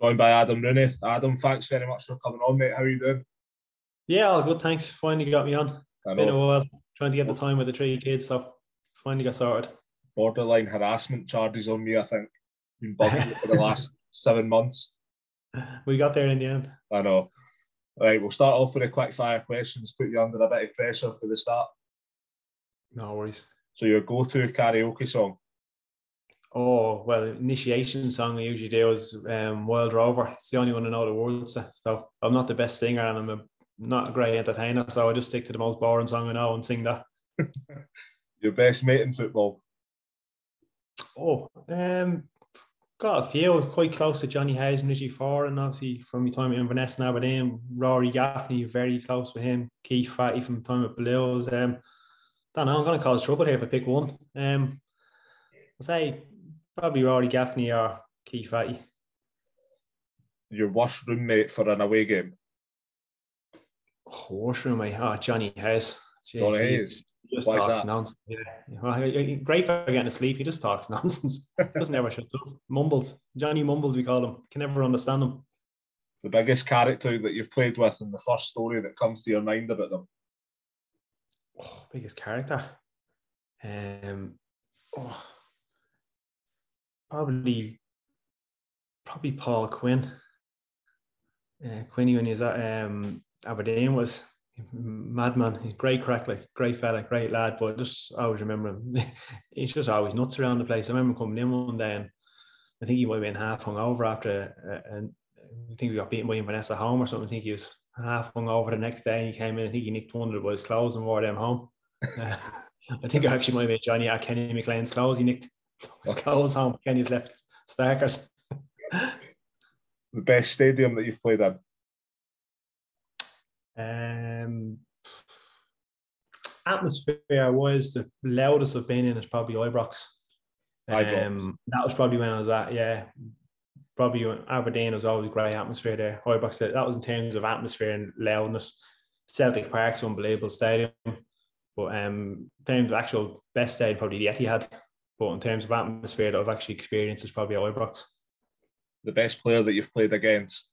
Joined by Adam Rooney. Adam, thanks very much for coming on, mate. How are you doing? Yeah, all good. Thanks. Finally got me on. It's been a while trying to get the time with the three kids, so finally got started. Borderline harassment charges on me, I think. Been bugging for the last seven months. We got there in the end. I know. All right, we'll start off with a quick fire questions, put you under a bit of pressure for the start. No worries. So your go-to karaoke song? Oh well, initiation song I usually do is um, Wild Rover. It's the only one I know the words. So I'm not the best singer and I'm a, not a great entertainer. So I just stick to the most boring song I know and sing that. Your best mate in football? Oh, um, got a few. Quite close to Johnny Hayes and Richie Foran, and obviously from my time in Inverness and Aberdeen, Rory Gaffney, very close with him. Keith Fahey from time at Blues. Um, don't know. I'm going to cause trouble here if I pick one. Um, I'll say Probably Rory Gaffney or Keith Fahey. Your worst roommate for an away game? Oh, worst roommate? Oh, Johnny Hayes. Johnny Hayes. Just Why talks nonsense. Yeah. great for getting to sleep. He just talks nonsense. Doesn't ever shut up. Mumbles. Johnny Mumbles, we call him. Can never understand him. The biggest character that you've played with and the first story that comes to your mind about them? Oh, biggest character. Um, oh, probably probably Paul Quinn. Uh, Quinny when he was at um, Aberdeen was madman, great crack, like great fella, great lad. But just I always remember him. He's just always nuts around the place. I remember coming in one day and I think he might have been half hung over after, uh, and I think we got beaten by Inverness at home or something. I think he was half hung over the next day. And he came in. I think he nicked one of the boys' clothes and wore them home. Uh, I think I actually might have been Johnny at Kenny McLean's clothes. He nicked his clothes home. Kenny's left Starkers. the best stadium that you've played in? Um, atmosphere was the loudest I've been in is probably Ibrox. Um, that was probably when I was at, yeah, probably Aberdeen was always great atmosphere there. Ibrox, that was in terms of atmosphere and loudness. Celtic Park's unbelievable stadium. But um, in terms of actual best stadium, probably the Etihad. But in terms of atmosphere that I've actually experienced, is probably Ibrox. The best player that you've played against?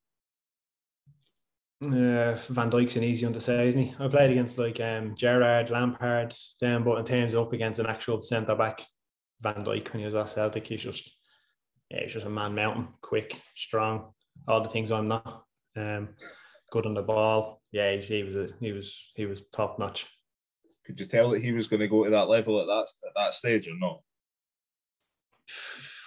Uh, Van Dijk's an easy one to say, isn't he? I played against like um, Gerrard, Lampard, then, but in terms of up against an actual centre back, Van Dijk when he was at Celtic, he's just yeah, he's just a man mountain, quick, strong, all the things I'm not. Um, good on the ball. Yeah, he, he was a, he was he was top notch. Could you tell that he was going to go to that level at that at that stage or not?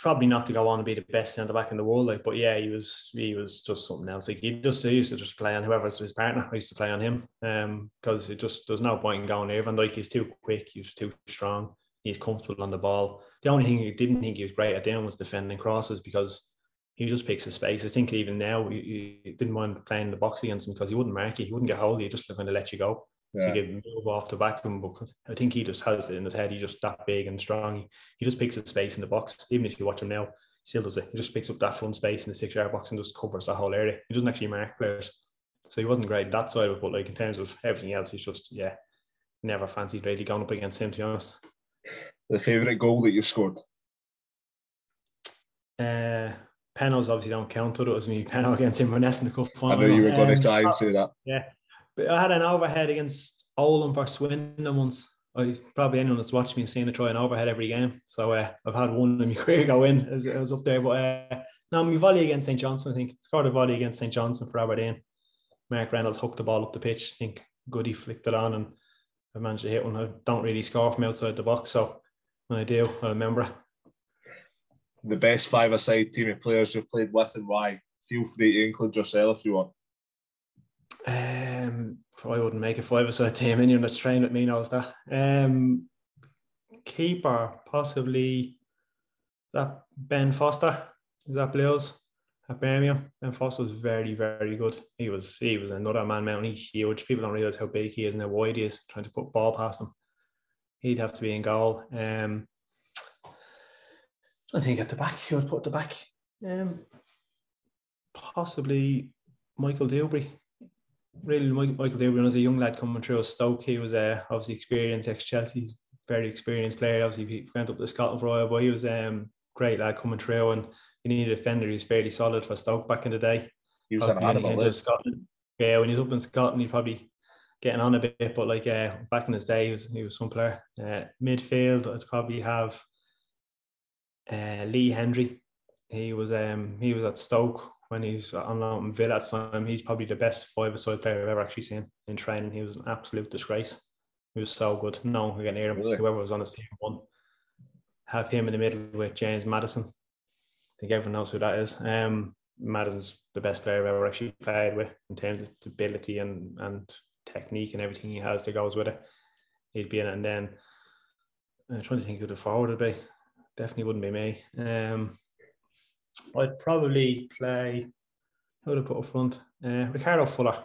Probably not to go on and be the best centre back in the world, like, but yeah, he was he was just something else. Like he just he used to just play on whoever's his partner. I used to play on him, um, because it just there's no point in going there. Van Dijk he's too quick, he's too strong, he's comfortable on the ball. The only thing he didn't think he was great at doing was defending crosses because he just picks his space. I think even now he, he didn't mind playing the box against him because he wouldn't mark you, he wouldn't get hold of you, he just going to let you go yeah. to get move off the back of him because I think he just has it in his head. He's just that big and strong. He, he just picks his space in the box. Even if you watch him now, he still does it. He just picks up that front space in the six yard box and just covers that whole area. He doesn't actually mark players. So he wasn't great that side of it, but like in terms of everything else, he's just yeah, never fancied really going up against him to be honest. The favourite goal that you've scored? Uh penalties obviously don't count. It was me penalty against Inverness in the cup final. I know you were going um, to try and say that. Yeah, but I had an overhead against Oldham for Swindon once. I probably anyone that's watched me seen to try an overhead every game. So uh, I've had one in my career go in. As it was up there, but uh, no, my volley against St Johnstone. I think scored a volley against St Johnstone for Aberdeen. Mark Reynolds hooked the ball up the pitch. I think Goody flicked it on, and I managed to hit one. I don't really score from outside the box, so when I do, I remember. The best five-a-side team of players you've played with and why? Feel free to include yourself if you want. Um, I wouldn't make a five-a-side team. Anyone that's trained with me knows that. Um, keeper, possibly that Ben Foster. Is that Blues at Birmingham? Ben Foster was very, very good. He was he was another man mountain. He's huge. People don't realize how big he is and how wide he is. Trying to put ball past him, he'd have to be in goal. Um, I think at the back, he would put the back. Um, possibly Michael Duberry really Michael Duberry was a young lad coming through Stoke. He was uh, obviously experienced ex Chelsea, very experienced player. Obviously, he went up to Scotland for a while, but he was um great lad coming through and you need a defender who's fairly solid for Stoke back in the day. He was an animal. Scotland. Yeah, when he's up in Scotland, he's probably getting on a bit. But like uh, back in his day, he was he was some player. Uh, midfield, I'd probably have uh, Lee Hendrie. He was um he was at Stoke when he's on loan in Villa at the time. He's probably the best five-a-side player I've ever actually seen in training. He was an absolute disgrace. He was so good. No, we get near him. Really? Whoever was on his team won. Have him in the middle with James Maddison. I think everyone knows who that is. Um, Maddison's the best player I've ever actually played with in terms of ability and and technique and everything he has that goes with it. He'd be in it, and then I'm trying to think who the forward would be. Definitely wouldn't be me. Um, I'd probably play. Who would I put up front? Uh, Ricardo Fuller.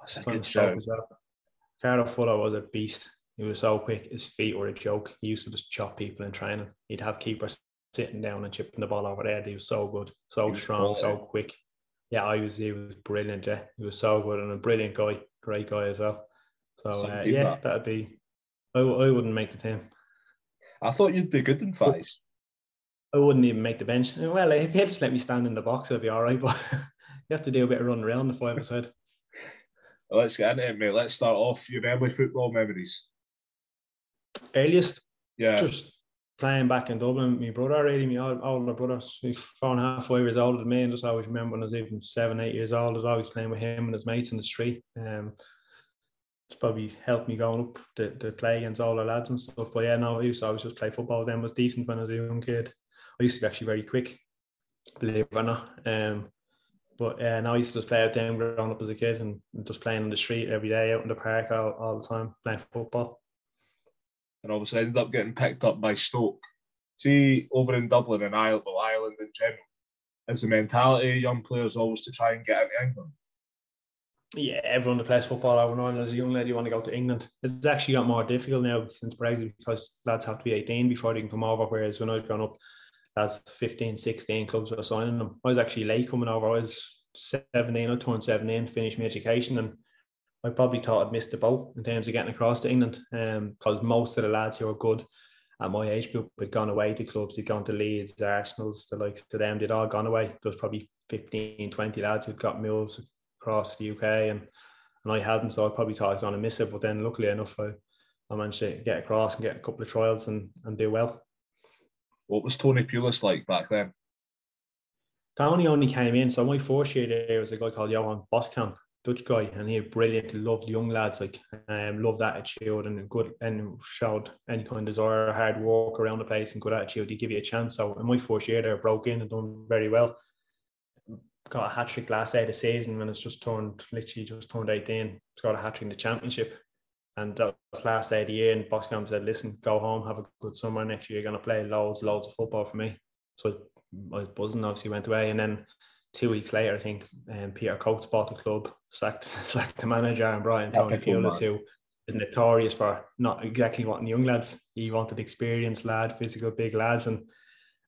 That's a good show. Well. Ricardo Fuller was a beast. He was so quick. His feet were a joke. He used to just chop people in training. He'd have keepers sitting down and chipping the ball over there. He was so good, so strong, so quick. Yeah, I was. He was brilliant. Yeah, he was so good and a brilliant guy, great guy as well. So uh, yeah, that. that'd be. I, I wouldn't make the team. I thought you'd be good in fives. I wouldn't even make the bench. Well, if you just let me stand in the box, I'd be all right. But you have to do a bit of running around the five side. Well, let's get into it, mate. Let's start off your early football memories. Earliest, yeah, just playing back in Dublin. My brother, really, my older brother, he's four and a half, five years older than me, and just always remember when I was even seven, eight years old, I was always playing with him and his mates in the street. Um, it's probably helped me going up to, to play against all the lads and stuff. But yeah, no, I used to always just play football. Then was decent when I was a young kid. I used to be actually very quick, believe it or not. Um, but uh, now I used to just play out there growing up as a kid and just playing on the street every day, out in the park all, all the time, playing football. And obviously I ended up getting picked up by Stoke. See, over in Dublin and Ireland, well, Ireland in general, is the mentality of young players always to try and get into England? Yeah, everyone that plays football over in Ireland as a young lady want to go to England. It's actually got more difficult now since Brexit because lads have to be 18 before they can come over. Whereas when I'd grown up, as 15, 16 clubs were signing them. I was actually late coming over. I was 17, I turned 17, finished my education, and I probably thought I'd missed the boat in terms of getting across to England because um, most of the lads who were good at my age group had gone away to clubs, they'd gone to Leeds, Arsenals, the likes to them, they'd all gone away. There was probably 15, 20 lads who'd got moves across the UK and, and I hadn't, so I probably thought I was going to miss it. But then luckily enough, I, I managed to get across and get a couple of trials and, and do well. What was Tony Pulis like back then? Tony only came in. So my first year there was a guy called Johan Boskamp, Dutch guy, and he brilliant, loved young lads, like um, loved attitude and good and showed any kind of desire, hard work around the place and good attitude. He give you a chance. So in my first year there, broke in and done very well. Got a hat trick last day of the season when it's just turned literally just turned 18. Got a hat trick in the championship. And that was last day of the year. And said, listen, go home, have a good summer. Next year, you're going to play loads, loads of football for me. So I was buzzing, obviously, went away. And then two weeks later, I think um, Peter Coates bought the club, sacked, sacked the manager, and Brian Tony Pulis, who is notorious for not exactly wanting young lads. He wanted experienced lad, physical, big lads. And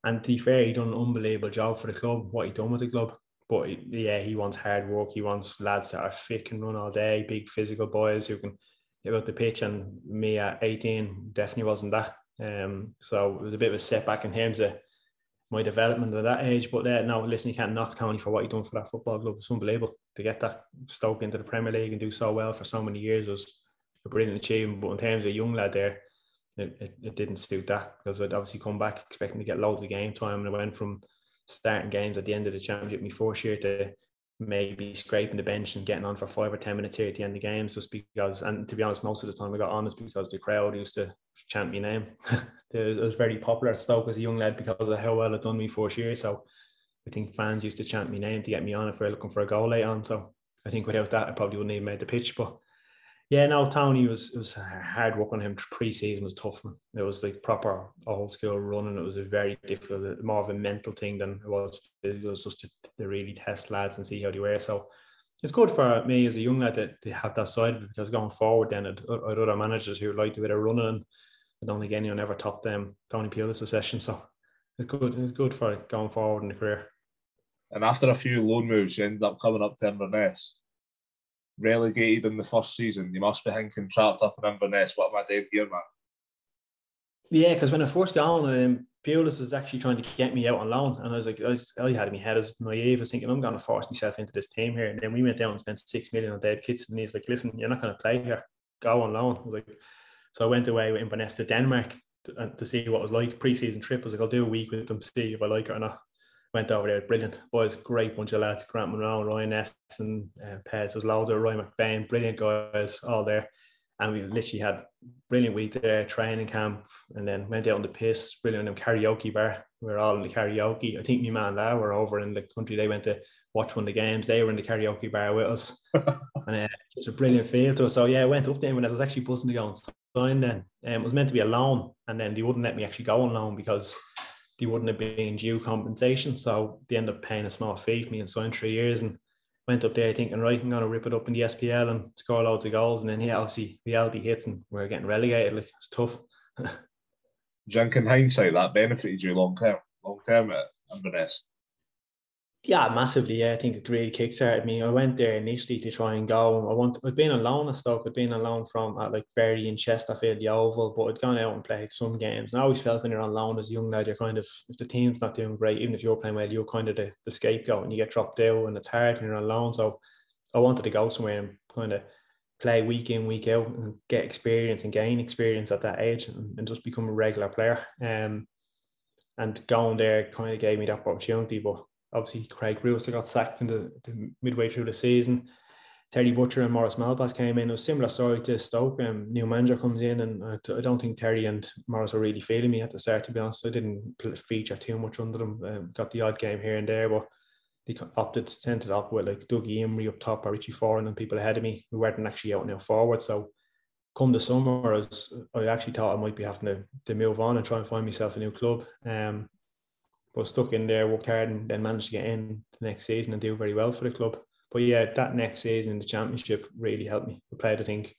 and to be fair, he done an unbelievable job for the club, what he done with the club. But yeah, he wants hard work. He wants lads that are fit and run all day, big physical boys who can about the pitch, and me at 18 definitely wasn't that. Um, so it was a bit of a setback in terms of my development at that age. But uh, no, listen, you can't knock Tony for what he done for that football club. It's unbelievable to get that Stoke into the Premier League and do so well for so many years was a brilliant achievement. But in terms of a young lad there, it, it, it didn't suit that because I'd obviously come back expecting to get loads of game time, and I went from starting games at the end of the championship my first year to maybe scraping the bench and getting on for five or ten minutes here at the end of games just because and to be honest most of the time I got on is because the crowd used to chant my name. It was very popular at Stoke as a young lad because of how well it done me first year. So I think fans used to chant my name to get me on if we are looking for a goal late on. So I think without that I probably wouldn't even made the pitch but yeah, no, Tony was it was hard work on him. Pre-season was tough. It was like proper old school running. It was a very difficult, uh, more of a mental thing than it was. It was just to, to really test lads and see how they were. So it's good for me as a young lad to, to have that side because going forward, then I'd, other managers who like to bit of running. And I don't think anyone ever topped them Tony Pulis' session. So it's good. It's good for going forward in the career. And after a few loan moves, you ended up coming up to Inverness relegated in the first season, you must be thinking trapped up in Inverness. What am I doing here, man? Yeah, because when I first got on, um, was actually trying to get me out on loan, and I was like, I, was, had in my head as naive, I was thinking I'm going to force myself into this team here, and then we went down and spent six million on Dave Kitson, and he's like, listen, you're not going to play here, go on loan. I was like, so I went away with Inverness to Denmark to, uh, to see what it was like. Pre-season trip I was like, I'll do a week with them, see if I like it or not. Went over there, brilliant boys, great bunch of lads, Grant Munro, Ryan Ness, and uh, Pez. There's loads of Ryan McBain, brilliant guys, all there and we literally had brilliant week there, training camp, and then went out on the piss, brilliant in karaoke bar. We were all in the karaoke. I think me man and were over in the country. They went to watch one of the games. They were in the karaoke bar with us, and uh, it was a brilliant feel to us. So yeah, I went up there when I was actually buzzing to go and sign. Then um, it was meant to be a loan, and then they wouldn't let me actually go on loan because they wouldn't have been due compensation. So they end up paying a small fee for me and signed three years and went up there thinking, right, I'm to rip it up in the SPL and score loads of goals. And then, yeah, obviously reality hits and we're getting relegated. Like, it's tough. Junk in hindsight, that benefited you long term, long term at Inverness. Yeah, massively. Yeah, I think it really kickstarted me. I went there initially to try and go. I want. I'd been on loan at Stoke. I'd been on loan from at like Bury and Chesterfield, Yeovil, but I'd gone out and played some games. And I always felt when you're on loan as a young lad, you're kind of if the team's not doing great, even if you're playing well, you're kind of the, the scapegoat and you get dropped out, and it's hard when you're on loan. So I wanted to go somewhere and kind of play week in, week out, and get experience and gain experience at that age, and, and just become a regular player. Um, and going there kind of gave me that opportunity, but obviously Craig Brewster got sacked in the, the, midway through the season. Terry Butcher and Maurice Malpas came in. It was similar story to Stoke. Um, new manager comes in, and I, don't think Terry and Morris were really feeling me at the start. To be honest, I didn't feature too much under them. Um, got the odd game here and there, but they opted to tend to up with like Dougie Imrie up top or Richie Foran and people ahead of me who weren't actually out now forward. So come the summer, I, was, I actually thought I might be having to, to move on and try and find myself a new club. Um, was stuck in there, worked hard, and then managed to get in the next season and do very well for the club. But yeah, that next season in the championship really helped me. We played, I think,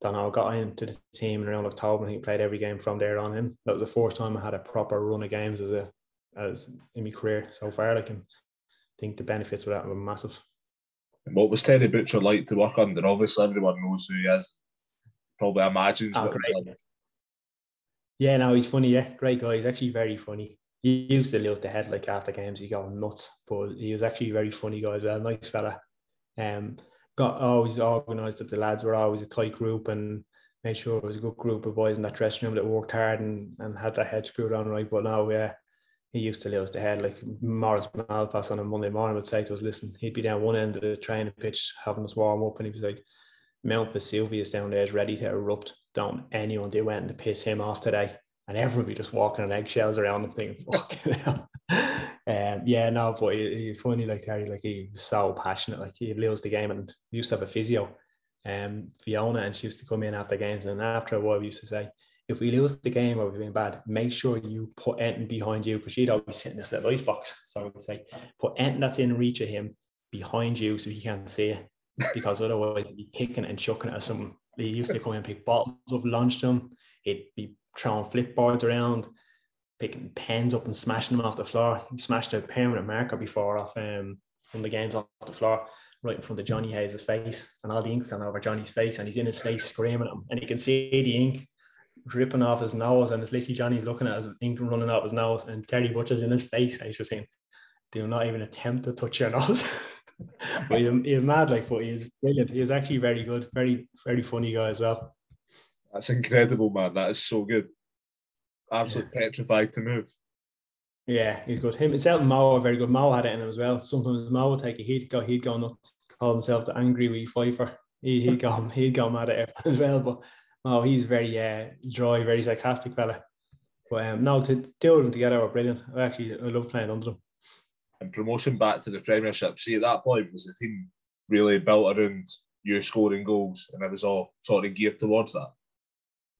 don't know, got into the team in around October. I think played every game from there on in. That was the first time I had a proper run of games as a as in my career so far. Like, and I think the benefits of that were massive. And what was Terry Butcher like to work under? Obviously, everyone knows who he is. Probably imagines. Oh, great. Yeah, no, he's funny. Yeah, great guy. He's actually very funny he used to lose the head like after games, he got nuts. But he was actually a very funny guy as well, nice fella. Um, got always organised that the lads were always a tight group and made sure it was a good group of boys in that dressing room that worked hard and, and had their head screwed on right. But now, yeah, he used to lose the head. Like Maurice Malpas on a Monday morning would say to us, listen, he'd be down one end of the training pitch having us warm up and he was like, Mount Vesuvius down there is ready to erupt. Don't anyone do anything to piss him off today and everyone be just walking on eggshells around and thinking, fucking hell. Um, yeah, no, but he, he's funny, like Terry, like he was so passionate, like he loves the game and we used to have a physio, um, Fiona, and she used to come in after games. And after a while, we used to say, if we lose the game or we've been bad, make sure you put anything behind you because she'd always sit in this little ice box. So I would say, put anything that's in reach of him behind you so he can't see it because otherwise he'd be kicking and chucking at some. He used to come in and pick bottles up, launch them. He'd be throwing flipboards around, picking pens up and smashing them off the floor. He smashed a permanent marker before off um, of the games off the floor right in front of Johnny Hayes' face, and all the ink's gone over Johnny's face, and he's in his face screaming at him, and you can see the ink dripping off his nose, and it's literally Johnny's looking at his ink running off his nose, and Terry Butcher's in his face. I just saying, do not even attempt to touch your nose. but he's, he's mad like, but he's brilliant. He's actually very good, very very funny guy as well. That's incredible, man. That is so good. Absolutely yeah. petrified to move. Yeah, he's good. Him himself and Mao are very good. Mao had it in him as well. Sometimes Mao would take a he'd go, he'd go nuts, call himself the angry wee fifer. He he'd go he'd go mad at it as well. But Mao, he's very uh, dry, very sarcastic fella. But um, no, to deal them together were brilliant. I actually I love playing under them. And promotion back to the Premiership. See, at that point was the team really built around you scoring goals, and it was all sort of geared towards that.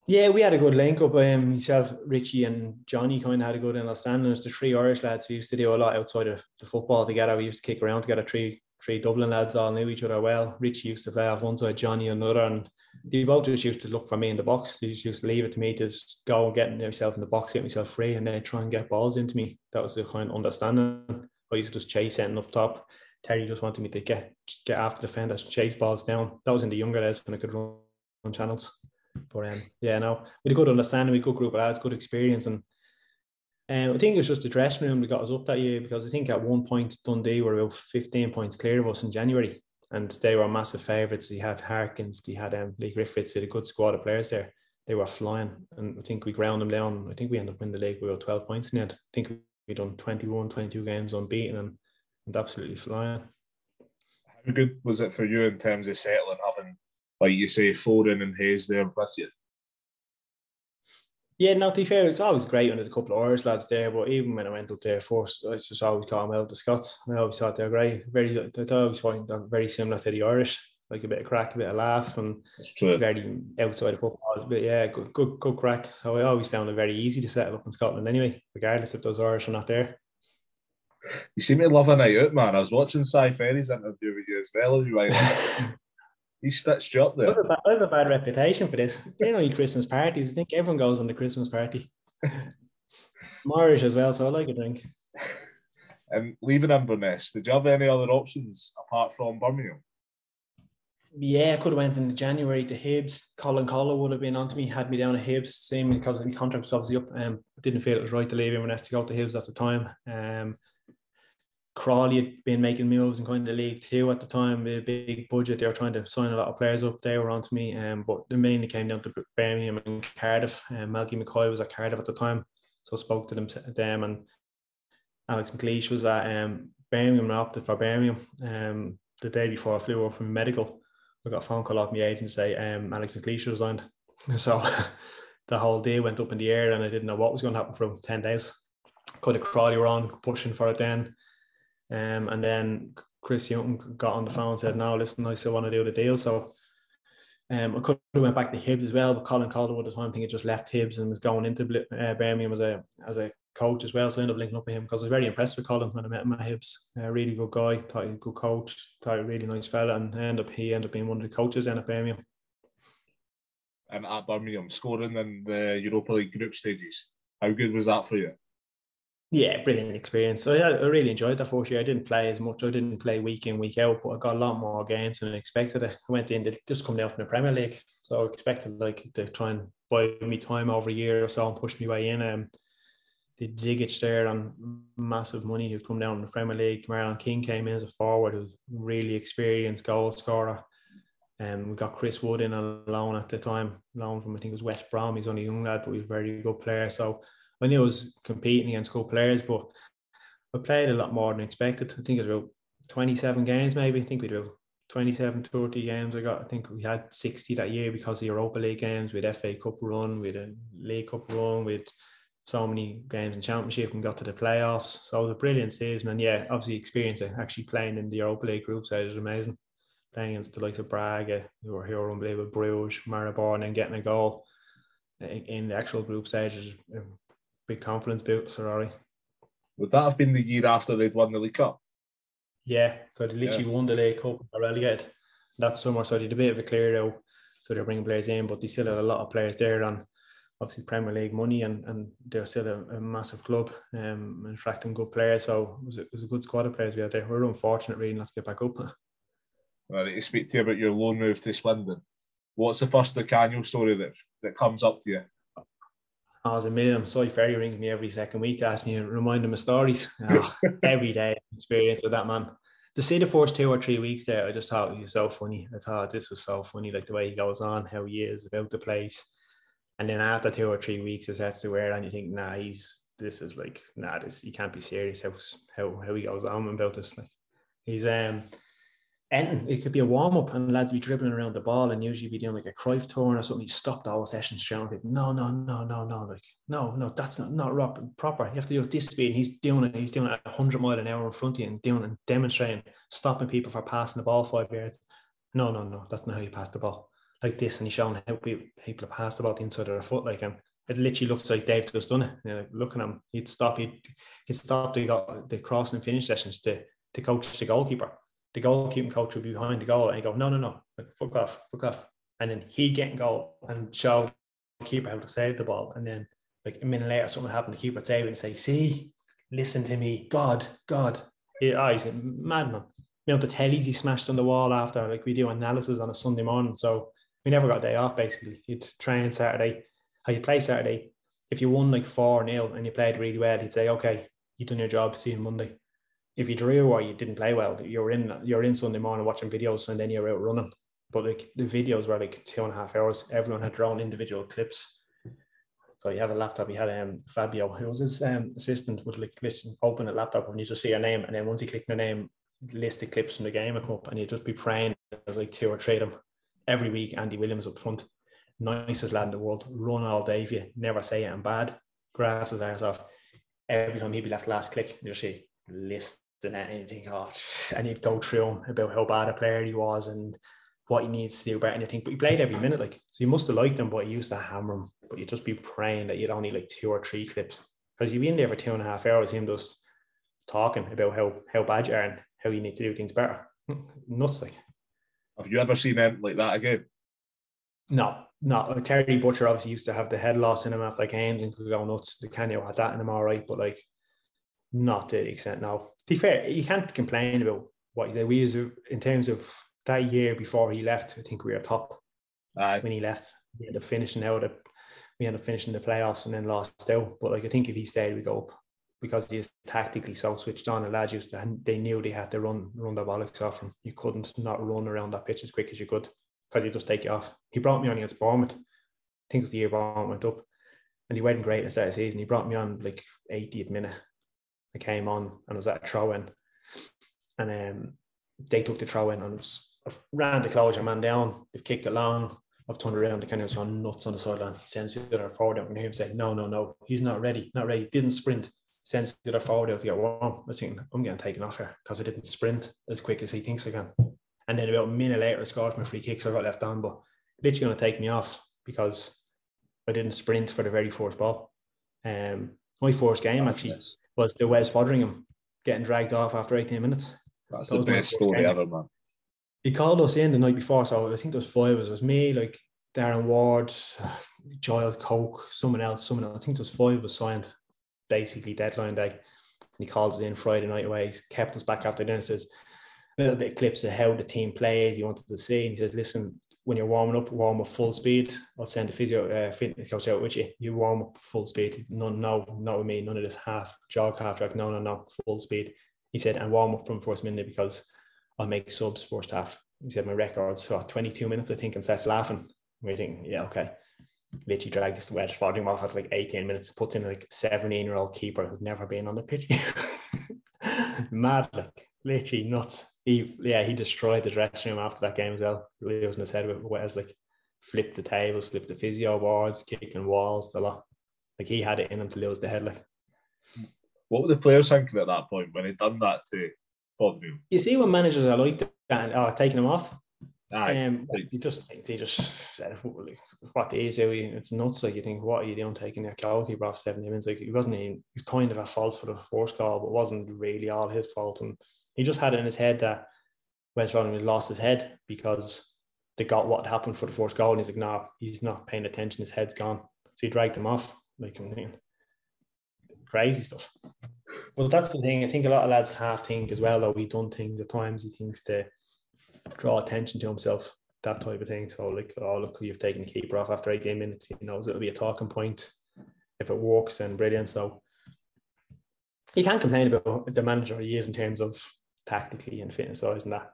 Yeah, we had a good link up. Um, myself, Richie, and Johnny kind of had a good understanding. There's the three Irish lads. We used to do a lot outside of the football together. We used to kick around together. Three three Dublin lads all knew each other well. Richie used to play off one side, Johnny another, and they both just used to look for me in the box. They just used to leave it to me to just go and get myself in the box, get myself free, and then try and get balls into me. That was the kind of understanding. I used to just chase anything up top. Terry just wanted me to get get after the defenders, chase balls down. That was in the younger days when I could run channels. But um, yeah, no, we had a good understanding, we had a good group of lads, good experience, and Um, I think it was just the dressing room that got us up that year because I think at one point Dundee were about 15 points clear of us in January and they were massive favourites. They had Harkins, they had um, Leigh Griffiths, they had a good squad of players there. They were flying and I think we ground them down. I think we ended up winning the league with about 12 points in it. I think we done 21, 22 games unbeaten and, and absolutely flying. How good was it for you in terms of settling, having, like you say, Foran and Hayes there with you? Yeah, no, to be fair, it's always great when there's a couple of Irish lads there. But even when I went up there first, I just always got them out the Scots. I always thought they're great. Very, I always find them very similar to the Irish, like a bit of crack, a bit of laugh, and true. very outside of football. But yeah, good, good, good crack. So I always found it very easy to settle up in Scotland anyway, regardless if those Irish are not there. You seem to love a night out, man. I was watching Si Ferry's interview with you as well. You right? He stitched you up there. I have, bad, I have, a bad reputation for this. They don't eat Christmas parties. I think everyone goes on the Christmas party. Irish as well, so I like a drink. And leaving Inverness, did you have any other options apart from Birmingham? Yeah, I could have went in January to Hibs. Colin Collar would have been on to me, had me down at Hibs, same because the contract was obviously up. Um, I didn't feel it was right to leave Inverness to go to Hibs at the time. Um, Crawley had been making moves in kind of League Two at the time, a big budget. They were trying to sign a lot of players up. They were onto me, um, but it mainly came down to Birmingham and Cardiff. Um, Malky Mackay was at Cardiff at the time, so I spoke to them, them and Alex McLeish was at um, Birmingham and opted for Birmingham. Um, the day before I flew over from medical, I got a phone call off my agent say um, Alex McLeish resigned. So the whole day went up in the air, and I didn't know what was going to happen for ten days. Kind of Crawley were on pushing for it then. Um, and then Chris Young got on the phone and said, "No, listen, I still want to do the deal." So um, I could have went back to Hibs as well, but Colin Calderwood at the time, I think he just left Hibs and was going into uh, Birmingham as a as a coach as well. So I ended up linking up with him because I was very impressed with Colin when I met him at Hibs. A really good guy, thought he was a good coach, thought he was a really nice fella, and ended up he ended up being one of the coaches then at Birmingham. And at Birmingham, scoring in the Europa League group stages. How good was that for you? Yeah, brilliant experience. So yeah, I really enjoyed that first year. I didn't play as much. I didn't play week in, week out, but I got a lot more games than I expected. I went in to just come down from the Premier League. So I expected like to try and buy me time over a year or so and push me way in. Um, the Zigic there on massive money who'd come down from the Premier League. Marlon King came in as a forward who was really experienced goal scorer. And um, we got Chris Wood in a loan at the time, loan from I think it was West Brom. He's only a young lad, but he's a very good player. So I knew I was competing against good players, but I played a lot more than expected. I think it was about 27 games, maybe. I think we do 27, 30 games. I got, I think we had 60 that year because of the Europa League games, with FA Cup run, with a League Cup run, with so many games in Championship and got to the playoffs. So it was a brilliant season. And yeah, obviously, experience actually playing in the Europa League group side is amazing. Playing against the likes of Braga, who were here unbelievable, Bruges, Maribor, and then getting a goal in the actual group stage is um, big confidence boost, Rory. Would that have been the year after they'd won the League Cup? Yeah, so they literally yeah. won the League Cup and relegated that summer. So they did a bit of a clear out. So they're bringing players in, but they still had a lot of players there on obviously Premier League money and, and they're still a, a massive club um, attracting good players. So it was, a, it was a good squad of players we had there. We are unfortunate really not to get back up. Well, to speak to you about your loan move to Swindon, what's the first Canio story that, that comes up to you? I was a minimum. So Ferry rings me every second week to ask me and remind him of stories. Oh, every day experience with that man. To see the first two or three weeks there, I just thought he was so funny. I thought this was so funny, like the way he goes on, how he is about the place. And then after two or three weeks, it starts to wear and you think, nah, he's this is like, nah, this he can't be serious how how how he goes on about this. Like he's um and it could be a warm up and lads be dribbling around the ball and usually be doing like a Cruyff turn or something. You stop the whole session shouting, no, no, no, no, no, like, no, no, that's not, not proper. You have to do it this speed. And he's doing it, he's doing it 100 mile an hour in front of you and doing and demonstrating, stopping people for passing the ball five yards. No, no, no, that's not how you pass the ball. Like this, and he's showing how people pass the ball the inside of their foot. Like, and it literally looks like Dave just done it. You know, like looking at him, he'd stop, he'd, he'd stop the, got the cross and finish sessions to, to coach the goalkeeper the goalkeeping coach would be behind the goal and he'd go, no, no, no, like, fuck off, fuck off. And then he'd get goal and show the keeper how to save the ball. And then like a minute later, something happened, the keeper would save it and say, see, listen to me, God, God. He, oh, he's a madman. You know, the tellies he smashed on the wall after, like we do analysis on a Sunday morning. So we never got a day off basically. You'd train Saturday, how you play Saturday, if you won like 4 0 and you played really well, he'd say, okay, you've done your job, see you Monday. If you drew or you didn't play well, you're in you're in Sunday morning watching videos and then you're out running. But like the videos were like two and a half hours. Everyone had their own individual clips. So you have a laptop. You had um, Fabio, who was his um, assistant, would like open a laptop and you just see your name, and then once you click your name, list the clips from the game would come up, and you just be praying. There's like two or three of them every week. Andy Williams up front, nicest lad in the world, run all day for you, never say it. I'm bad, grass his ass off. Every time he'd be last last click, you just see list and anything. Oh, and you'd go through him about how bad a player he was and what he needs to do better anything. But he played every minute, like so you must have liked him, but he used to hammer him. But you'd just be praying that you'd only like two or three clips. Because you'd be in there for two and a half hours, him just talking about how how bad you are and how you need to do things better. Nuts like. Have you ever seen anything like that again? No, no. Terry Butcher obviously used to have the head loss in him after games and could go nuts. Di Canio had that in him all right, but like not to the extent now. To be fair, you can't complain about what he did. We use in terms of that year before he left, I think we were top Aye. when he left. We ended up finishing out the we ended up finishing the playoffs and then lost out. But like I think if he stayed, we go up because he's tactically so switched on. And lads used to they knew they had to run run the bollocks off him. You couldn't not run around that pitch as quick as you could because he'd just take you off. He brought me on against Bournemouth. I think it was the year Bournemouth went up. And he went great at the start of the season. He brought me on like 80th minute. I came on and was at a throw in. And um, they took the throw in and was, I ran the closure man down. They've kicked it long. I've turned around. The kind of gone nuts on the sideline. Sends the other forward out and hear him say, No, no, no, he's not ready, not ready. Didn't sprint. Sends the other forward out to get warm. I was thinking, I'm getting taken off here because I didn't sprint as quick as he thinks I can. And then about a minute later, I scored my free kick, so I got left on. But literally going to take me off because I didn't sprint for the very first ball. Um, my first game actually was the Wes Foderingham getting dragged off after 18 minutes. That's that the best story game. ever, man. He called us in the night before, so I think there was five of us. It was me, like Darren Ward, Giles Coke, someone else, someone else. I think there was five of us signed basically deadline day. And he calls us in Friday night away. He's kept us back after dinner. Says a little bit of clips of how the team plays. He wanted to see. And he says, listen, when you're warming up, warm up full speed. I'll send the physio uh, fitness coach out with you. You warm up full speed. No, no, not with me. None of this half jog, half jog. No, no, no, full speed. He said, and warm up from first minute because I'll make subs first half. He said my record's what, 22 minutes, I think, and starts laughing. Waiting, yeah, okay literally dragged this wedge him off at like 18 minutes, puts in like 17 year old keeper who'd never been on the pitch. Mad, like literally nuts. He, yeah, he destroyed the dressing room after that game as well. Really was in his head with Wes, like flipped the tables, flipped the physio boards, kicking walls, a lot. Like he had it in him to lose the head. Like, what were the players thinking at that point when he'd done that to Foderingham? You see, what managers are like that, oh, taking him off. Um, he just he just said what they do. It's nuts. Like you think, what are you doing taking your goalkeeper off seventy minutes? Like he wasn't even. He's kind of a fault for the first goal, but wasn't really all his fault. And he just had it in his head that Wes Rodman lost his head because they got what happened for the first goal, and he's like, no, he's not paying attention. His head's gone. So he dragged him off. Like I'm crazy stuff. Well, that's the thing. I think a lot of lads have think as well. Though he done things at times. He thinks to draw attention to himself, that type of thing. So like, oh look, you've taken the keeper off after 18 minutes. He knows it'll be a talking point. If it works, then brilliant. So you can't complain about the manager he is in terms of tactically and fitness wise and that.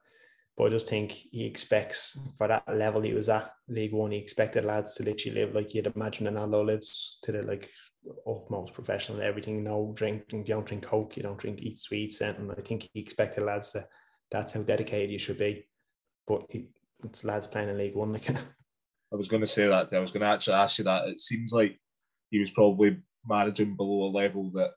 But I just think he expects for that level he was at League One, he expected lads to literally live like you'd imagine Ronaldo lives to the like utmost professional everything. No drinking, you don't drink coke, you don't drink eat sweets, and I think he expected lads to that's how dedicated you should be but he, it's lads playing in League One. Like, I was going to say that. I was going to actually ask you that. It seems like he was probably managing below a level that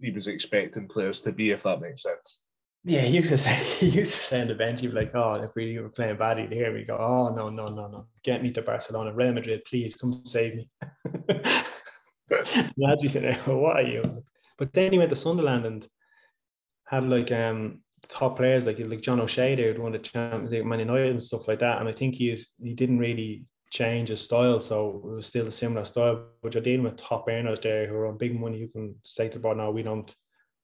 he was expecting players to be, if that makes sense. Yeah, he used to say he used to say on the bench, he'd be like, "Oh, if we were playing badly here, we go, oh no, no, no, no, get me to Barcelona, Real Madrid, please come save me." Lads be saying, "What are you?" But then he went to Sunderland and had like um top players like like John O'Shea there who won the Champions League, Man United and stuff like that. And I think he he didn't really change his style, so it was still a similar style. But you're dealing with top earners there who are on big money. You can say to the board, "No, we don't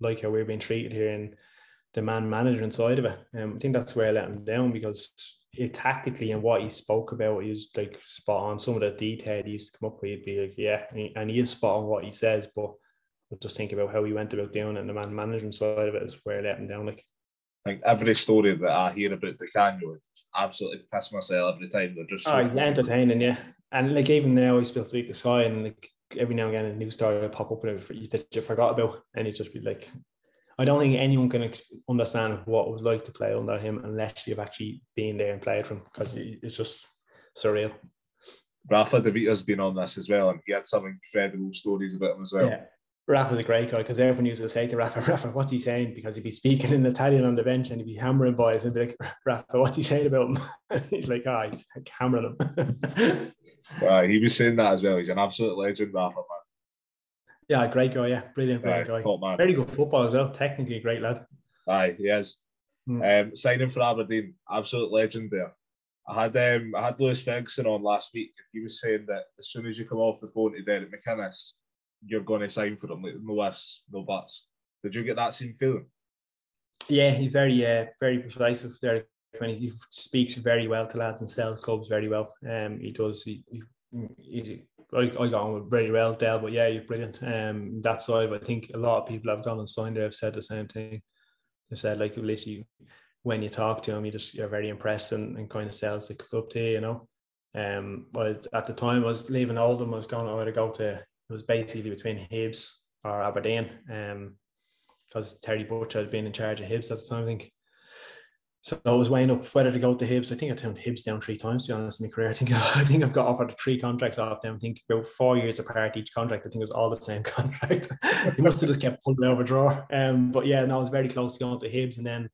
like how we're being treated here," and the man manager inside of it. Um, I think that's where I let him down because it, tactically and what he spoke about, was like spot on. Some of the detail he used to come up with, he'd be like, yeah, and he, and he is spot on what he says, but just think about how he went about doing it and the man management side of it is where it let him down. Like, like every story that I hear about Di Canio, it's absolutely piss myself every time. They're just ah, so oh, entertaining, yeah. And like even now, I still speak the side, and like every now and again, a new story will pop up that you forgot about, and he'd just be like, I don't think anyone can understand what it was like to play under him unless you've actually been there and played for him because it's just surreal. Rafa De Vita's been on this as well, and he had some incredible stories about him as well. Yeah. Rafa's a great guy because everyone used to say to Rafa, Rafa, what's he saying? Because he'd be speaking in Italian on the bench and he'd be hammering boys and be like, Rafa, what's he saying about him? he's like, ah, oh, he's like hammering him. right, he was saying that as well. He's an absolute legend, Rafa, man. Yeah, great guy. Yeah, brilliant, brilliant guy. Top man. Very good football as well. Technically, a great lad. Aye, he is. Mm. Um, signing for Aberdeen, absolute legend there. I had um, I had Lewis Ferguson on last week. He was saying that as soon as you come off the phone to Derek McInnes, you're going to sign for him. Like, no ifs, no buts. Did you get that same feeling? Yeah, he's very, uh, very persuasive. Derek when he speaks very well to lads and sells clubs very well. Um, he does. He, he, he I, I got on very well, Dell, but yeah, you're brilliant. Um, that's why I think a lot of people have gone and signed there have said the same thing. They said like literally when you talk to him, you just you're very impressed and, and kind of sells the club to you, you know. Um, but at the time I was leaving Oldham, I was going I to go to it was basically between Hibs or Aberdeen. Um, because Terry Butcher had been in charge of Hibs at the time, I think. So I was weighing up whether to go to Hibs. I think I turned Hibs down three times to be honest in my career. I think I think I've got offered three contracts off them. I think about four years apart each contract. I think it was all the same contract. they must have just kept pulling over drawer. Um, but yeah, no, I was very close to going to Hibs. And then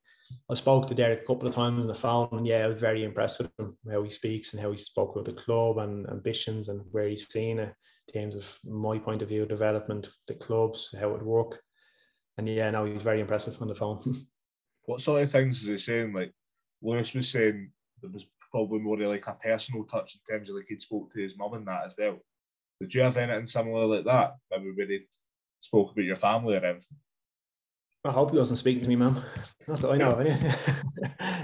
I spoke to Derek a couple of times on the phone, and yeah, I was very impressed with him, how he speaks and how he spoke about the club and ambitions and where he's seen it terms of my point of view, development, the clubs, how it work. And yeah, no, he was very impressive on the phone. what sort of things is he saying? Like Lewis was saying, there was probably more like a personal touch in terms of like he'd spoke to his mum and that as well. Did you have anything similar like that? Maybe spoke about your family or anything? I hope he wasn't speaking to me, mum. Not that I know of any.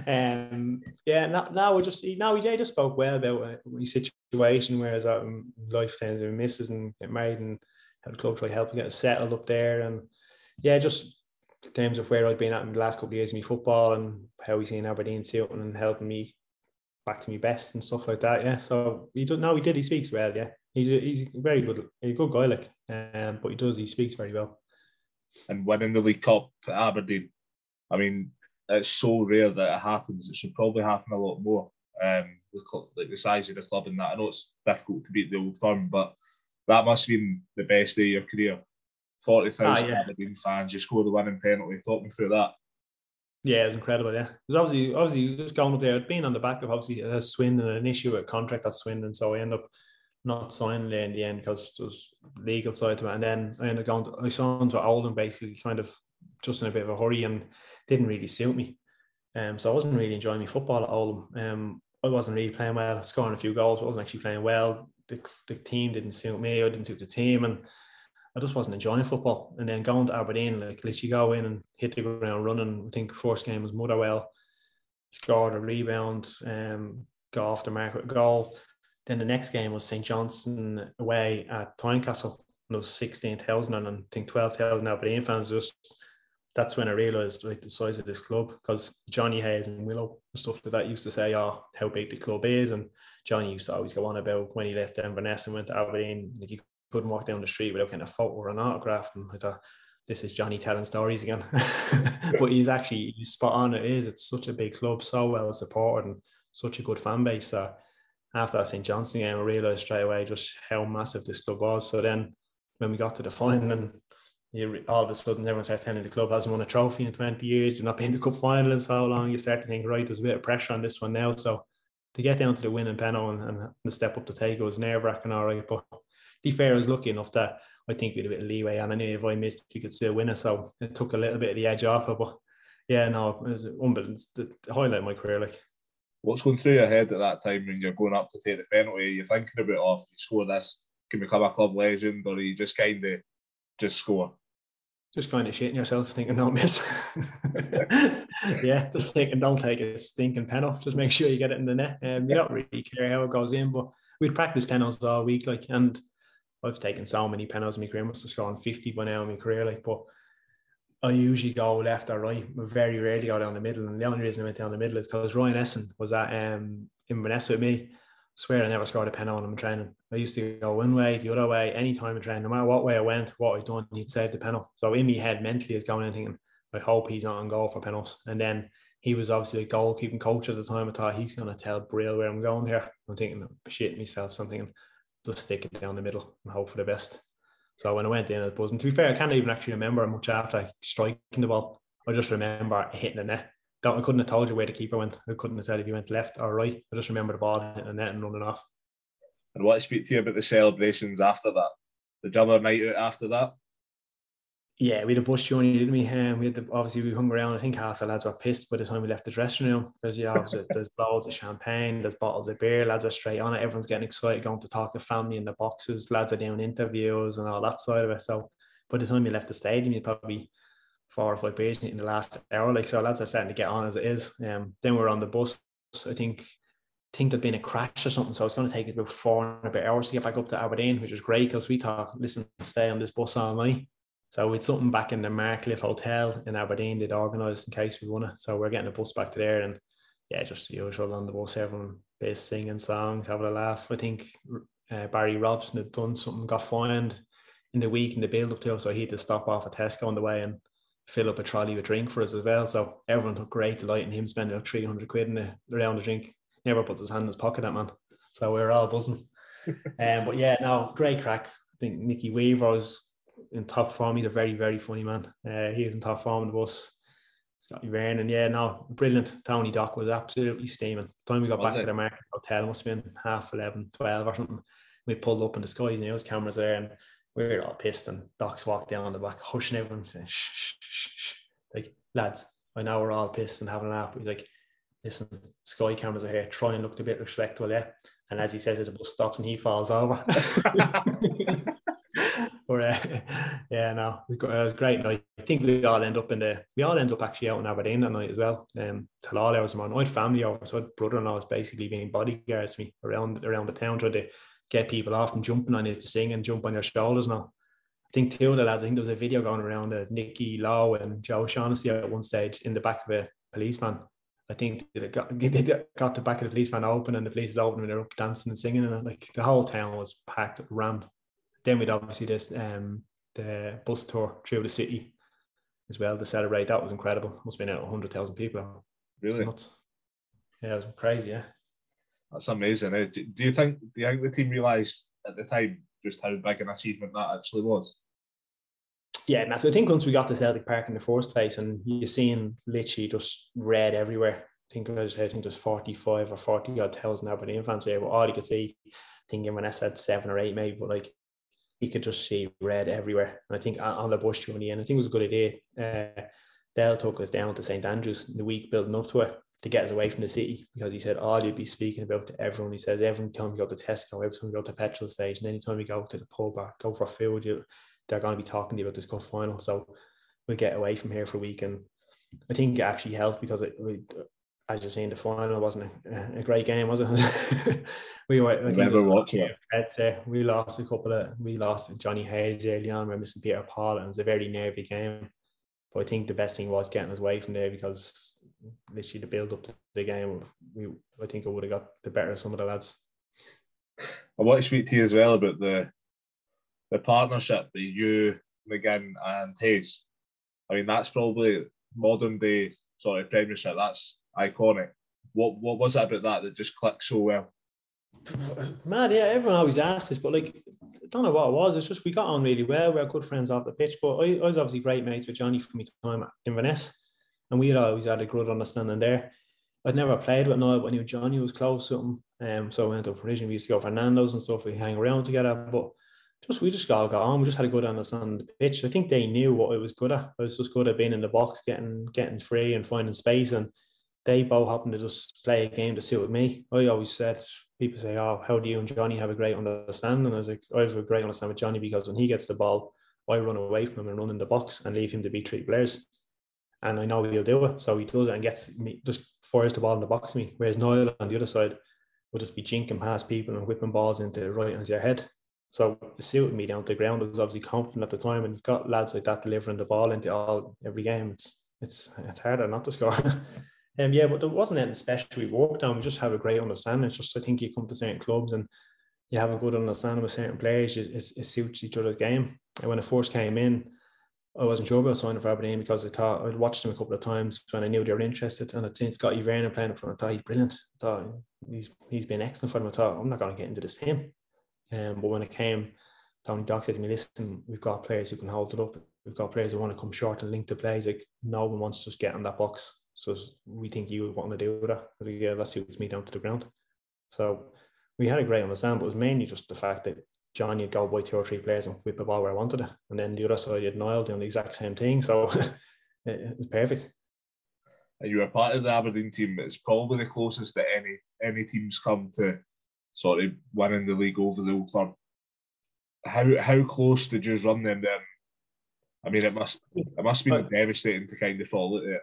um, yeah, now, now we just now we just spoke well about uh, his situation, whereas um, life tends to misses and get married and had a club try help get settled up there, and yeah, just in terms of where I've been at in the last couple of years my football and how he's seen Aberdeen suiting and helping me back to me best and stuff like that. Yeah. So he does now he did, he speaks well, yeah. He's a, he's a very good he's a good guy, like um, but he does he speaks very well. And winning the League Cup at Aberdeen, I mean, it's so rare that it happens. It should probably happen a lot more. Um, the club, like the size of the club and that. I know it's difficult to beat the old firm, but that must have been the best day of your career forty thousand ah, yeah. Aberdeen fans. You scored the winning penalty. Talk me through that. Yeah, it was incredible. Yeah, because obviously, obviously, just going up there, being on the back of obviously a Swindon, an issue with contract at Swindon, so I end up not signing there in the end because there's legal side to it. And then I ended up going. To, I signed to Oldham basically, kind of just in a bit of a hurry, and didn't really suit me. Um, so I wasn't really enjoying my football at Oldham. Um, I wasn't really playing well, scoring a few goals, but I wasn't actually playing well. The, the team didn't suit me. I didn't suit the team, and I just wasn't enjoying football. And then going to Aberdeen, like literally go in and hit the ground running. I think first game was Motherwell, scored a rebound, um, got off the mark with goal. Then the next game was St Johnstone away at Tynecastle. And it was 16,000 and I think 12,000 Aberdeen fans. Just that's when I realised like the size of this club because Johnny Hayes and Willow and stuff like that used to say, oh, how big the club is. And Johnny used to always go on about when he left Inverness and went to Aberdeen, like you couldn't walk down the street without getting a photo or an autograph. And I thought, oh, this is Johnny telling stories again. but he's actually he's spot on. It is. It's such a big club, so well supported, and such a good fan base. So after that St Johnstone game, I realised straight away just how massive this club was. So then when we got to the final, and you, all of a sudden everyone starts telling the club hasn't won a trophy in 20 years, you're not been the cup final in so long, you start to think, right, there's a bit of pressure on this one now. So to get down to the winning panel and, and the step up to take it was nerve wracking, all right. But be fair, was lucky enough that I think we had a bit of leeway, and I knew if I missed, we could still win it. So it took a little bit of the edge off it. But yeah, no, it was unbelievable. The, the highlight of my career, like. What's going through your head at that time when you're going up to take the penalty? You're thinking about, off, oh, you score this, can become a club legend, or you just kind of just score? just kind of shitting yourself, thinking don't miss. yeah, just thinking don't take a stinking penalty. Just make sure you get it in the net. And um, you don't really care how it goes in, but we'd practice penalties all week, like, and I've taken so many penalties in my career. I must have scored 50 by now in my career, like, but I usually go left or right. Very rarely go down the middle. And the only reason I went down the middle is because Ryan Esson was at um, Inverness with me. I swear I never scored a penalty when I'm training. I used to go one way, the other way, anytime in training, no matter what way I went, what I'd done, he'd save the penalty. So in my head, mentally, is going in thinking, I hope he's not on goal for penalties. And then he was obviously a goalkeeping coach at the time. I thought he's to tell Brill where I'm going here. I'm thinking, shit myself, something, just stick it down the middle and hope for the best. So when I went in, it wasn't. To be fair, I can't even actually remember much after striking the ball. I just remember hitting the net. That I couldn't have told you where the keeper went. I couldn't have said if he went left or right. I just remember the ball hitting the net and running off. And what I speak to you about the celebrations after that? The other night out after that? Yeah, we had a bus journey, didn't we? Um, we had the, obviously we hung around. I think half the lads were pissed by the time we left the dressing room because yeah, obviously there's bottles of champagne, there's bottles of beer, lads are straight on it. Everyone's getting excited, going to talk to family in the boxes, lads are doing interviews and all that side of it. So by the time we left the stadium, you probably four or five beers in the last hour. Like so, lads are starting to get on as it is. Um, then we are on the bus. I think I think there'd been a crash or something. So it's going to take about four and a bit hours to get back up to Aberdeen, which was great because we thought, listen, stay on this bus all night. So it's something back in the Marcliffe Hotel in Aberdeen they'd organised in case we won it. So we're getting a bus back to there and yeah, just the usual on the bus, everyone based singing songs, having a laugh. I think uh, Barry Robson had done something, got fined in the week in the build up to it, so he had to stop off at Tesco on the way and fill up a trolley with drink for us as well. So everyone took great delight in him spending like 300 quid in a round of drink. Never put his hand in his pocket, that man. So we were all buzzing. um, but yeah, no, great crack. I think Nicky Weaver was in top form. He's a very, very funny man. Uh, he was in top form in the bus. Scotty Byrne, and yeah, no, brilliant. Tony Dock was absolutely steaming. The time we got was back it? to the market hotel, must have been half 11, 12 or something. We pulled up in the sky, you know, his cameras there, and we were all pissed. And Doc's walked down the back, hushing everyone, saying, shh, shh, shh, shh. Like, lads, I know we're all pissed and having a laugh. But he's like, listen, sky cameras are here. Try and look a bit respectful, yeah. And as he says it, the bus stops and he falls over. but uh, yeah, no, it was great night. I think we all end up in the we all end up actually out in Aberdeen that night as well. Um, till all hours of my night, family over. So brother-in-law was basically being bodyguards to me around around the town, trying to get people off and jumping on you to sing and jump on your shoulders now. I think two of the lads, I think there was a video going around of Nicky Low and Joe Shaughnessy at one stage in the back of a policeman. I think they got, they got the back of the policeman open and the police opened and they're up dancing and singing and like the whole town was packed, rammed then we'd obviously this um, the bus tour through the city as well to celebrate. That was incredible. Must have been out hundred thousand people. Really? Yeah, it was crazy. Yeah, that's amazing. Eh? Do, do you think? Do you think the team realised at the time just how big an achievement that actually was? Yeah, and so I think once we got to Celtic Park in the first place, and you're seeing literally just red everywhere. I think it was, I think there's 45 or 40 odd thousand Aberdeen fans there, but all you could see, I think I said seven or eight maybe, but like you could just see red everywhere. And I think on the bush journey, and I think it was a good idea. Uh, Dale took us down to St Andrews in the week building up to it to get us away from the city because he said all you'd be speaking about to everyone. He says every time you go to Tesco, every time you go to petrol station, anytime you go to the pub or go for food, you they're going to be talking to you about this cup final. So we'll get away from here for a week. And I think it actually helped because it, we, as you're saying, the final wasn't a, a great game, was it? we were. I Never watched it. We lost a couple of. We lost Johnny Hayes early on. We're missing Peter Pawlett, and it was a very nervy game. But I think the best thing was getting us away from there because literally the build up to the game, we I think I would have got the better of some of the lads. I want to speak to you as well about the the partnership that you, McGinn, and Hayes. I mean, that's probably modern day sort of Premiership. That's iconic. What what was it about that that just clicked so well? Mad, yeah. Everyone always asks this, but like, I don't know what it was. It's just we got on really well. We are good friends off the pitch, but I, I was obviously great mates with Johnny from my time at Inverness, and we had always had a good understanding there. I'd never played with Niall, but I knew Johnny was close to him. Um, so I went to up originally. We used to go for Nando's and stuff. We hang around together, but just we just got on. We just had a good understanding the pitch. I think they knew what it was good at. I was just good at being in the box, getting getting free and finding space. And they both happened to just play a game to suit me. I always said people say, "Oh, how do you and Johnny have a great understanding?" I was like, "I have a great understanding with Johnny because when he gets the ball, I run away from him and run in the box and leave him to beat three players. And I know he'll do it. So he does it and gets me just fires the ball in the box to me. Whereas Niall on the other side will just be jinking past people and whipping balls into right into your head. So it suited me down to the ground. I was obviously confident at the time, and you've got lads like that delivering the ball into all every game. It's it's it's harder not to score. um, yeah, but there wasn't anything special we worked on. We just have a great understanding. It's just I think you come to certain clubs and you have a good understanding with certain players. It, it, it suits each other's game. And when I first came in, I wasn't sure about signing for Aberdeen because I thought I'd watched him a couple of times when I knew they were interested. And I'd seen Scotty Vernon playing up front. I thought he's brilliant. I thought he's, he's been excellent for them. I thought I'm not going to get into this team. Um, but when it came, Tony Dock said to me, listen, we've got players who can hold it up. We've got players who want to come short and link the plays. Like no one wants to just get in that box. So we think you want to do that. But yeah, that suits me down to the ground. So we had a great understanding, but it was mainly just the fact that Johnny you'd go by two or three players and whip the ball where I wanted it. And then the other side, you'd Niall doing the exact same thing. So it was perfect. You were part of the Aberdeen team. It's probably the closest that any any teams come to sort of winning the league over the Old Firm. How how close did you run them then? I mean, it must it must be devastating to kind of fall at it.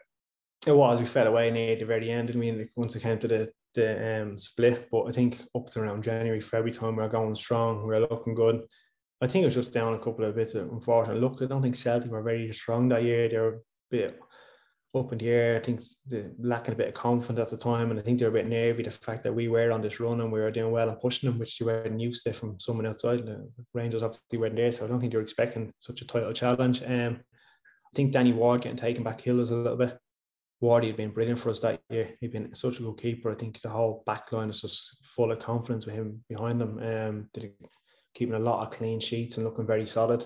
It was. We fell away near the very end. I mean, once it came to the the um, split, but I think up to around January, February time, we are going strong. We are looking good. I think it was just down a couple of bits of unfortunate look. I don't think Celtic were very strong that year. They were a bit up in the air. I think they lacking a bit of confidence at the time, and I think they were a bit nervy. The fact that we were on this run and we were doing well and pushing them, which they weren't used to from someone outside. The Rangers obviously weren't there, so I don't think they were expecting such a title challenge. Um, I think Danny Ward getting taken back killed us a little bit. Wardy had been brilliant for us that year. He'd been such a good keeper. I think the whole back line is just full of confidence with him behind them. Um, did keeping a lot of clean sheets and looking very solid.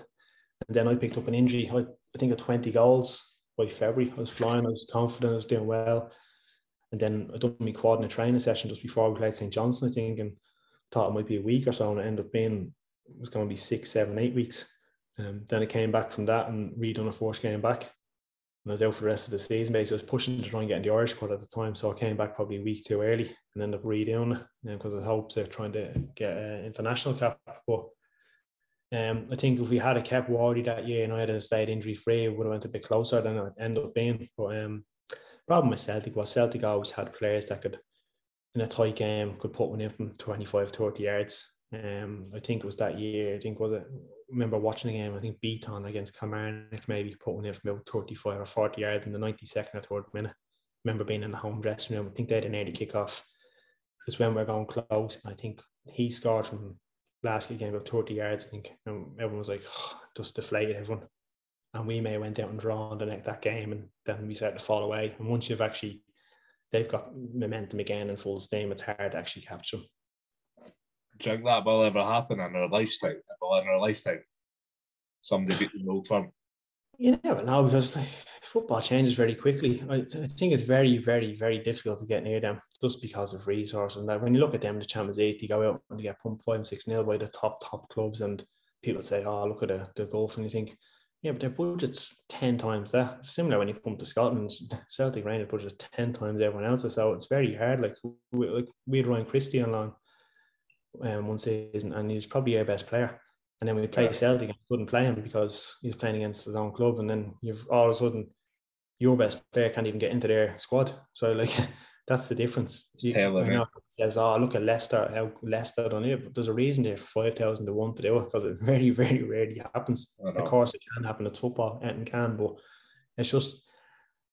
And then I picked up an injury. I, I think at 20 goals by February. I was flying, I was confident, I was doing well. And then I done my quad in a training session just before we played St. Johnstone, I think, and thought it might be a week or so. And it ended up being, it was going to be six, seven, eight weeks. Um, then I came back from that and redone a first game back. And I was out for the rest of the season. Basically, I was pushing to try and get in the Irish squad at the time, so I came back probably a week too early and ended up redoing it because I hopes of trying to get an international cap. But um, I think if we had a kept Wardy that year and I had stayed injury free, it would have went a bit closer than it ended up being. But um, problem with Celtic was Celtic always had players that could, in a tight game, could put one in from 25, 30 yards. Um, I think it was that year. I think was it remember watching the game, I think Beaton against Kilmarnock maybe put one in from about 35 or 40 yards in the 92nd or third minute. remember being in the home dressing room. I think they had an early kickoff. Because when we are going close, I think he scored from last game about 30 yards, I think. And everyone was like, oh, just deflated everyone. And we may went out and drawn the next that game and then we started to fall away. And once you've actually they've got momentum again and full steam, it's hard to actually capture them think that will ever happen in our lifetime? Will in our lifetime, somebody beat the old firm? You never know because football changes very quickly. I, I, think it's very, very, very difficult to get near them just because of resources. And that when you look at them, the Champions League, they go out and they get pumped five six nil by the top top clubs, and people say, "Oh, look at the the golf," and you think, yeah, but their budget's ten times that. similar when you come to Scotland. Celtic Rangers budget is ten times everyone else's, so it's very hard. Like we, like we had Ryan Christie on um, one season, and he was probably our best player. And then we played. Celtic and couldn't play him because he was playing against his own club. And then you've all of a sudden your best player can't even get into their squad. So like that's the difference. You, you know, says, "Oh, look at Leicester, how Leicester done it," but there's a reason they're five thousand to one to do it because it very, very rarely happens. Of course, it can happen. It's football, and can, but it's just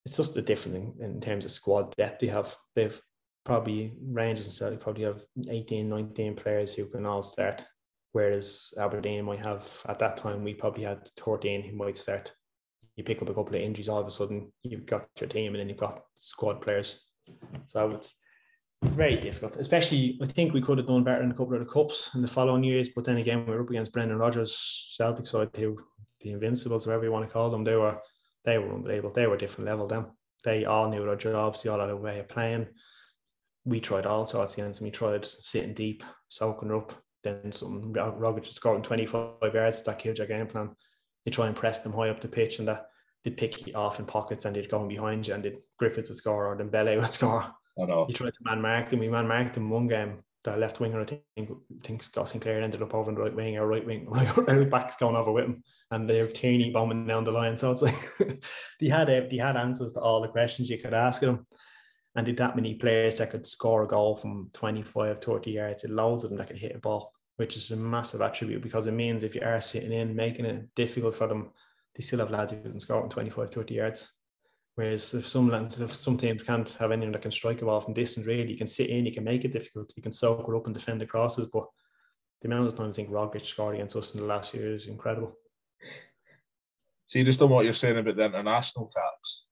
it's just a different in, in terms of squad depth they have. They've probably Rangers and Celtic probably have 18, 19 players who can all start, whereas Aberdeen might have at that time we probably had 13 who might start. You pick up a couple of injuries, all of a sudden you've got your team and then you've got squad players. So it's it's very difficult, especially I think we could have done better in a couple of the cups in the following years, but then again we were up against Brendan Rodgers Celtic side who the Invincibles, whatever you want to call them, they were they were unbelievable. They were a different level. Them they all knew their jobs, they all had a way of playing we tried all sorts against him. We tried sitting deep, soaking up, then some Rogic scoring 25 yards. That killed your game plan. You try and press them high up the pitch, and that they'd pick you off in pockets and they'd go in behind you, and did Griffiths would score or Dembele would score. I know. You tried to man mark them. We man marked them one game. the left winger. I think I think Scott Sinclair ended up over on the right wing or right wing, right, right back's going over with him, and they're Tierney bombing down the line. So it's like they had they had answers to all the questions you could ask them. And did that many players that could score a goal from 25, 30 yards, and loads of them that could hit a ball, which is a massive attribute because it means if you are sitting in, making it difficult for them, they still have lads who can score from 25, 30 yards. Whereas if some if some teams can't have anyone that can strike a ball from distance, really, you can sit in, you can make it difficult, you can soak it up and defend the crosses. But the amount of times I think Rogic scored against us in the last year is incredible. See, just on what you're saying about the international caps,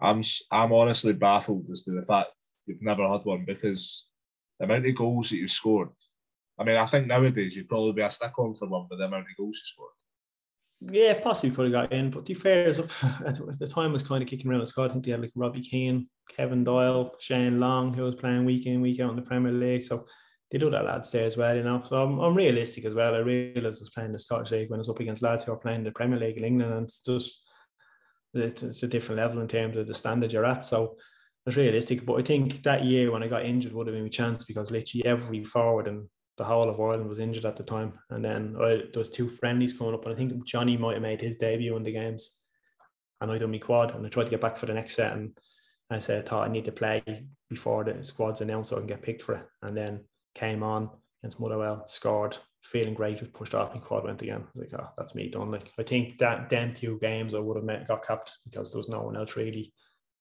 I'm I'm honestly baffled as to the fact you've never had one because the amount of goals that you've scored. I mean, I think nowadays you'd probably be a stick on for one with the amount of goals you scored. Yeah, possibly could have got in, but to be fair, the time was kind of kicking around the squad. I think they had like Robbie Keane, Kevin Doyle, Shane Long, who was playing week in, week out in the Premier League. So they do that lads there as well, you know. So I'm, I'm realistic as well. I realise I was playing the Scottish League when I was up against lads who are playing the Premier League in England, and it's just it's a different level in terms of the standard you're at. So it's realistic. But I think that year when I got injured would have been a chance because literally every forward and the whole of Ireland was injured at the time. And then I, there was two friendlies coming up, and I think Johnny might have made his debut in the games. And I done my quad, and I tried to get back for the next set, and I said I thought I need to play before the squad's announced so I can get picked for it. And then came on against Motherwell, scored, feeling great, just pushed off, and quad went again. I was like, oh, that's me done. Like I think that them two games I would have met, got capped because there was no one else really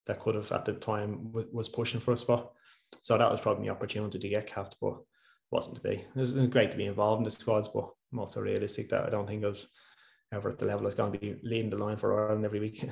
that could have at the time was pushing for a spot. So that was probably the opportunity to get capped, but wasn't to be. It was great to be involved in the squads, but I'm also realistic that I don't think I was ever at the level I was going to be leading the line for Ireland every week. I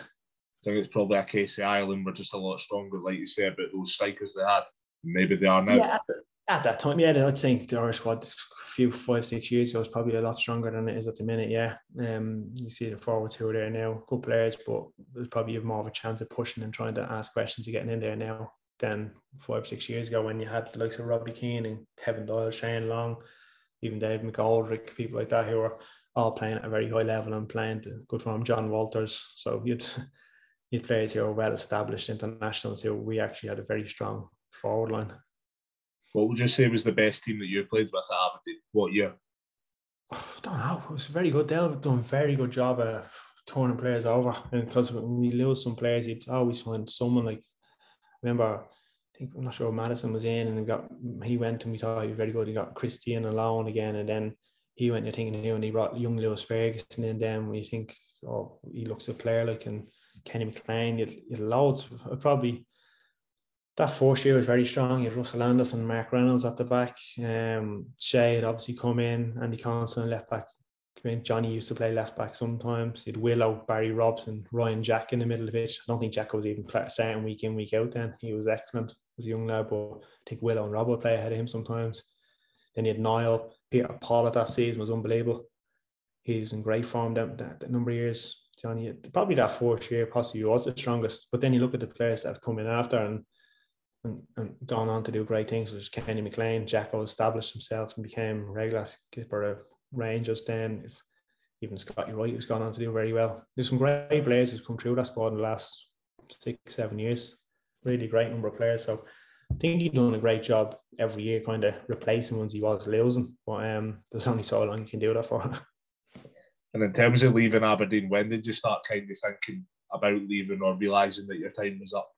think it's probably a case of Ireland were just a lot stronger, like you said, but those strikers they had. Maybe they are now. Yeah, at, the, at that time, yeah, I think the Irish squad a few five, six years ago was probably a lot stronger than it is at the minute. Yeah. Um, you see the forwards who are there now, good players, but there's probably more of a chance of pushing and trying to ask questions and getting in there now than five, six years ago when you had the likes of Robbie Keane and Kevin Doyle, Shane Long, even Dave McGoldrick, people like that who were all playing at a very high level and playing to good form, Jon Walters. So you'd you'd players who are well established internationals who we actually had a very strong forward line. What would you say was the best team that you played with at Aberdeen? What year? I don't know. It was very good. They've done a very good job of turning players over. And because when we lose some players, you'd always find someone like remember, I think I'm not sure Maddison was in and got he went and we thought he was very good. He got Christie on loan again, and then he went. I think and he brought young Lewis Ferguson in. Then when you think, oh, he looks a player like and Kenny McLean, you had loads. Probably that fourth year was very strong. You had Russell Anderson, and Mark Reynolds at the back. Um, Shay had obviously come in, Andy Considine left back I mean, Johnny used to play left back sometimes. He'd Willo, Barry Robson, Ryan Jack in the middle of it. I don't think Jack was even starting week in, week out then. He was excellent as a young lad, but I think Willo and Rob would play ahead of him sometimes. Then he had Niall, Peter at that season was unbelievable. He was in great form that, that, that number of years. Johnny, probably that fourth year possibly was the strongest. But then you look at the players that have come in after and and, and gone on to do great things, which is Kenny McLean. Jacko established himself and became regular skipper of Rangers then, even Scotty Wright who's gone on to do very well. There's some great players who's come through that squad in the last six, seven years. Really great number of players. So I think he's done a great job every year, kind of replacing ones he was losing. But um, there's only so long you can do that for. and in terms of leaving Aberdeen, when did you start kind of thinking about leaving or realising that your time was up?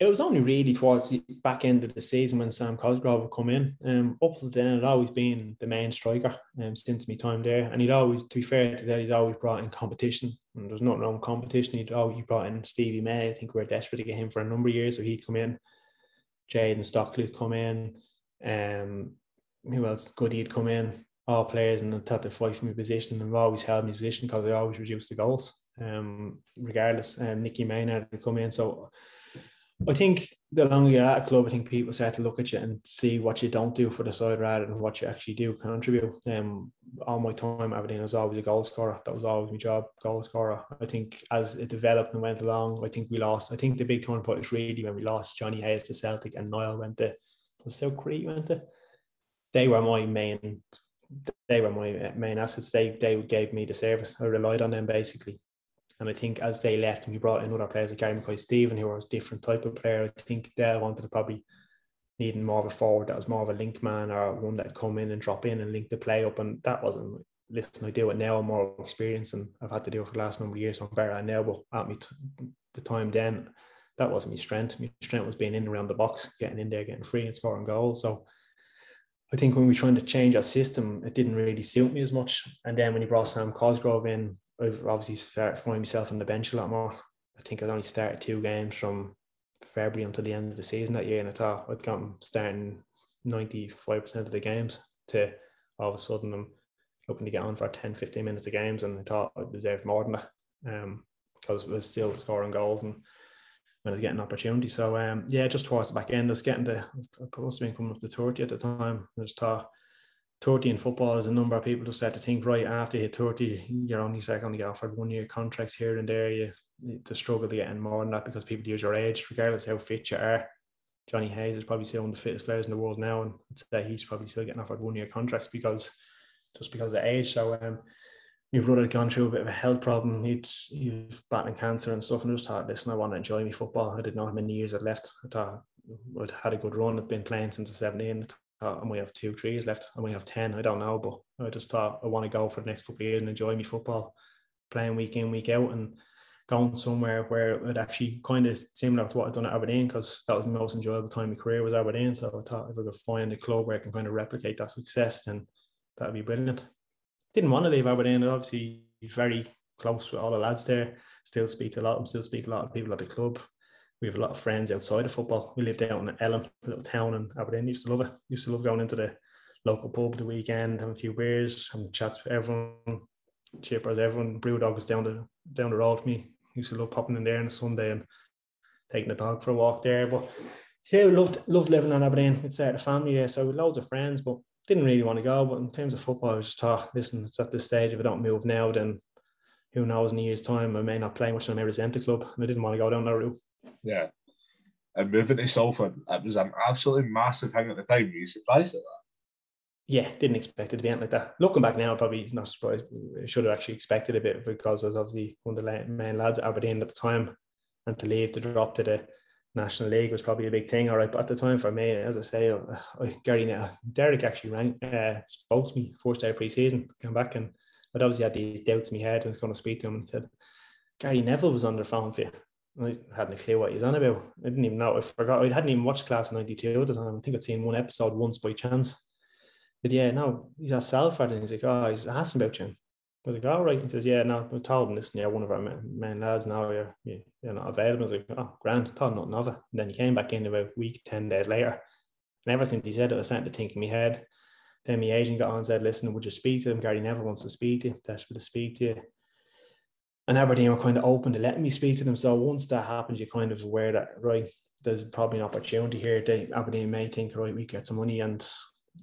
It was only really towards the back end of the season when Sam Cosgrove would come in. Um, up to then, it always been the main striker um, since my time there. And he'd always, to be fair to that, he'd always brought in competition. And there's nothing wrong with competition. He'd always brought in Stevie May. I think we were desperate to get him for a number of years. So he'd come in. Jayden Stockley would come in. Um, who else good he'd come in? All players and had to fight for my position and always held my position because I always reduced the goals. Um, regardless, um, Nicky Maynard would come in. So I think the longer you're at a club, I think people start to look at you and see what you don't do for the side rather than what you actually do contribute. Um, all my time, Aberdeen was always a goal scorer. That was always my job, goal scorer. I think as it developed and went along, I think we lost. I think the big turning point was really when we lost Johnny Hayes to Celtic and Niall went to was South went to. They were my main. They were my main assets. They they gave me the service. I relied on them basically. And I think as they left and we brought in other players like Gary Mackay-Steven, who was a different type of player, I think they wanted to probably needing more of a forward that was more of a link man or one that come in and drop in and link the play up. And that wasn't listen, I do it now, I'm more experienced and I've had to do it for the last number of years. So I'm better at now, but at me t- the time then, that wasn't my strength. My strength was being in around the box, getting in there, getting free and scoring goals. So I think when we were trying to change our system, it didn't really suit me as much. And then when you brought Sam Cosgrove in, I've obviously started finding myself on the bench a lot more. I think I'd only started two games from February until the end of the season that year, and I thought I'd gotten starting 95% of the games to all of a sudden I'm looking to get on for 10, 15 minutes of games, and I thought I deserved more than that um, because I was still scoring goals and when I was getting opportunity. So um, yeah, just towards the back end, I was getting to I must have been coming up to 30 at the time. I just thought 30 in football is a number of people just start to think right after you hit 30, you're only like only get offered one year contracts here and there. You to struggle to get in more than that because people use your age, regardless how fit you are. Johnny Hayes is probably still one of the fittest players in the world now, and I'd say he's probably still getting offered one year contracts because just because of age. So um, my brother had gone through a bit of a health problem. He'd he's battling cancer and stuff, and I just thought, listen, I want to enjoy my football. I didn't know how many years I'd left. I thought I'd had a good run. I'd been playing since the 17. I Uh, I might have two, three years left. I might have 10. I don't know, but I just thought I want to go for the next couple of years and enjoy my football, playing week in, week out, and going somewhere where it actually kind of similar to what I'd done at Aberdeen because that was the most enjoyable time of my career was Aberdeen. So I thought if I could find a club where I can kind of replicate that success, then that'd be brilliant. Didn't want to leave Aberdeen. Obviously, very close with all the lads there. Still speak to a lot them. Still speak to a lot of people at the club. We have a lot of friends outside of football. We lived out in Ellon, a little town in Aberdeen. Used to love it. Used to love going into the local pub the weekend, having a few beers, having chats with everyone, chippers, everyone. Brewdog was down the down the road for me used to love popping in there on a Sunday and taking the dog for a walk there. But yeah, we loved loved living in Aberdeen. It's the family there, so with loads of friends, but didn't really want to go. But in terms of football, I was just thought, listen, it's at this stage. If I don't move now, then who knows in a year's time I may not play much and I may resent the club. And I didn't want to go down that route. Yeah. And moving to Salford, it was an absolutely massive thing at the time. Were you surprised at that? yeah, didn't expect it to be anything like that. Looking back now, probably not surprised. Should have actually expected a bit because I was obviously one of the main lads at Aberdeen at the time, and to leave to drop to the National League was probably a big thing. All right, but at the time for me, as I say, uh, Gary now Derek actually rang, uh, spoke to me first day of pre-season, came back and I'd obviously had these doubts in my head and was going to speak to him and said, Gary Neville was on the phone for you. I hadn't a clue what he's on about. I didn't even know. I forgot. I hadn't even watched Class '92 at the time. I think I'd seen one episode once by chance but yeah, no, he's at Salford and he's like, oh, he's asking about you. I was like, all oh, right. He says, yeah, no, I told him this. Yeah, one of our main lads now, you're, you're not available. I was like, oh, grand, told him nothing of it. And then he came back in about a week, 10 days later. And ever since he said it, I was starting to think in my head. Then my agent got on and said, listen, would you speak to him? Gary Neville wants to speak to you, desperate to speak to you. And Aberdeen were kind of open to letting me speak to them. So once that happens, you're kind of aware that, right, there's probably an opportunity here. They, Aberdeen may think, right, we get some money and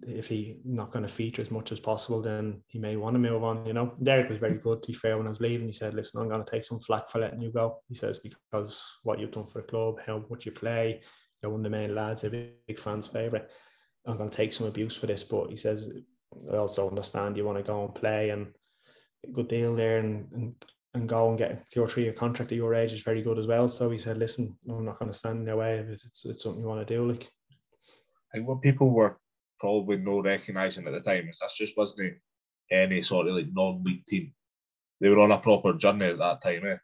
if he not going to feature as much as possible, then he may want to move on. You know, Derek was very good. To be fair, when I was leaving, he said, "Listen, I'm going to take some flack for letting you go." He says because what you've done for the club, how much you play, you're one of the main lads, a big, big fans' favorite. I'm going to take some abuse for this, but he says I also understand you want to go and play and good deal there and, and and go and get two or three year contract at your age is very good as well. So he said, listen, I'm not going to stand in their way if it's, it's something you want to do. Like, I think what people were probably no recognising at the time is this just wasn't any sort of like non-league team. They were on a proper journey at that time, eh?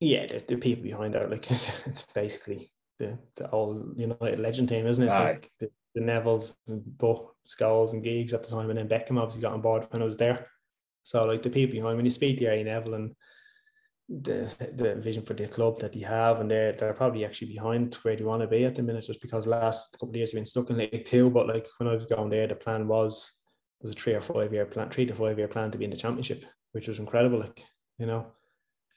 Yeah, the, the people behind it, like it's basically the the old United legend team, isn't it? Like the, the Nevilles and Butt, Scholes and Giggs at the time, and then Beckham obviously got on board when I was there. So like the people behind when you speak to Gary Neville and the the vision for the club that they have, and they're they're probably actually behind where they want to be at the minute, just because last couple of years they've been stuck in League Two. But like when I was going there, the plan was was a three or five year plan, three to five year plan to be in the championship, which was incredible. Like you know,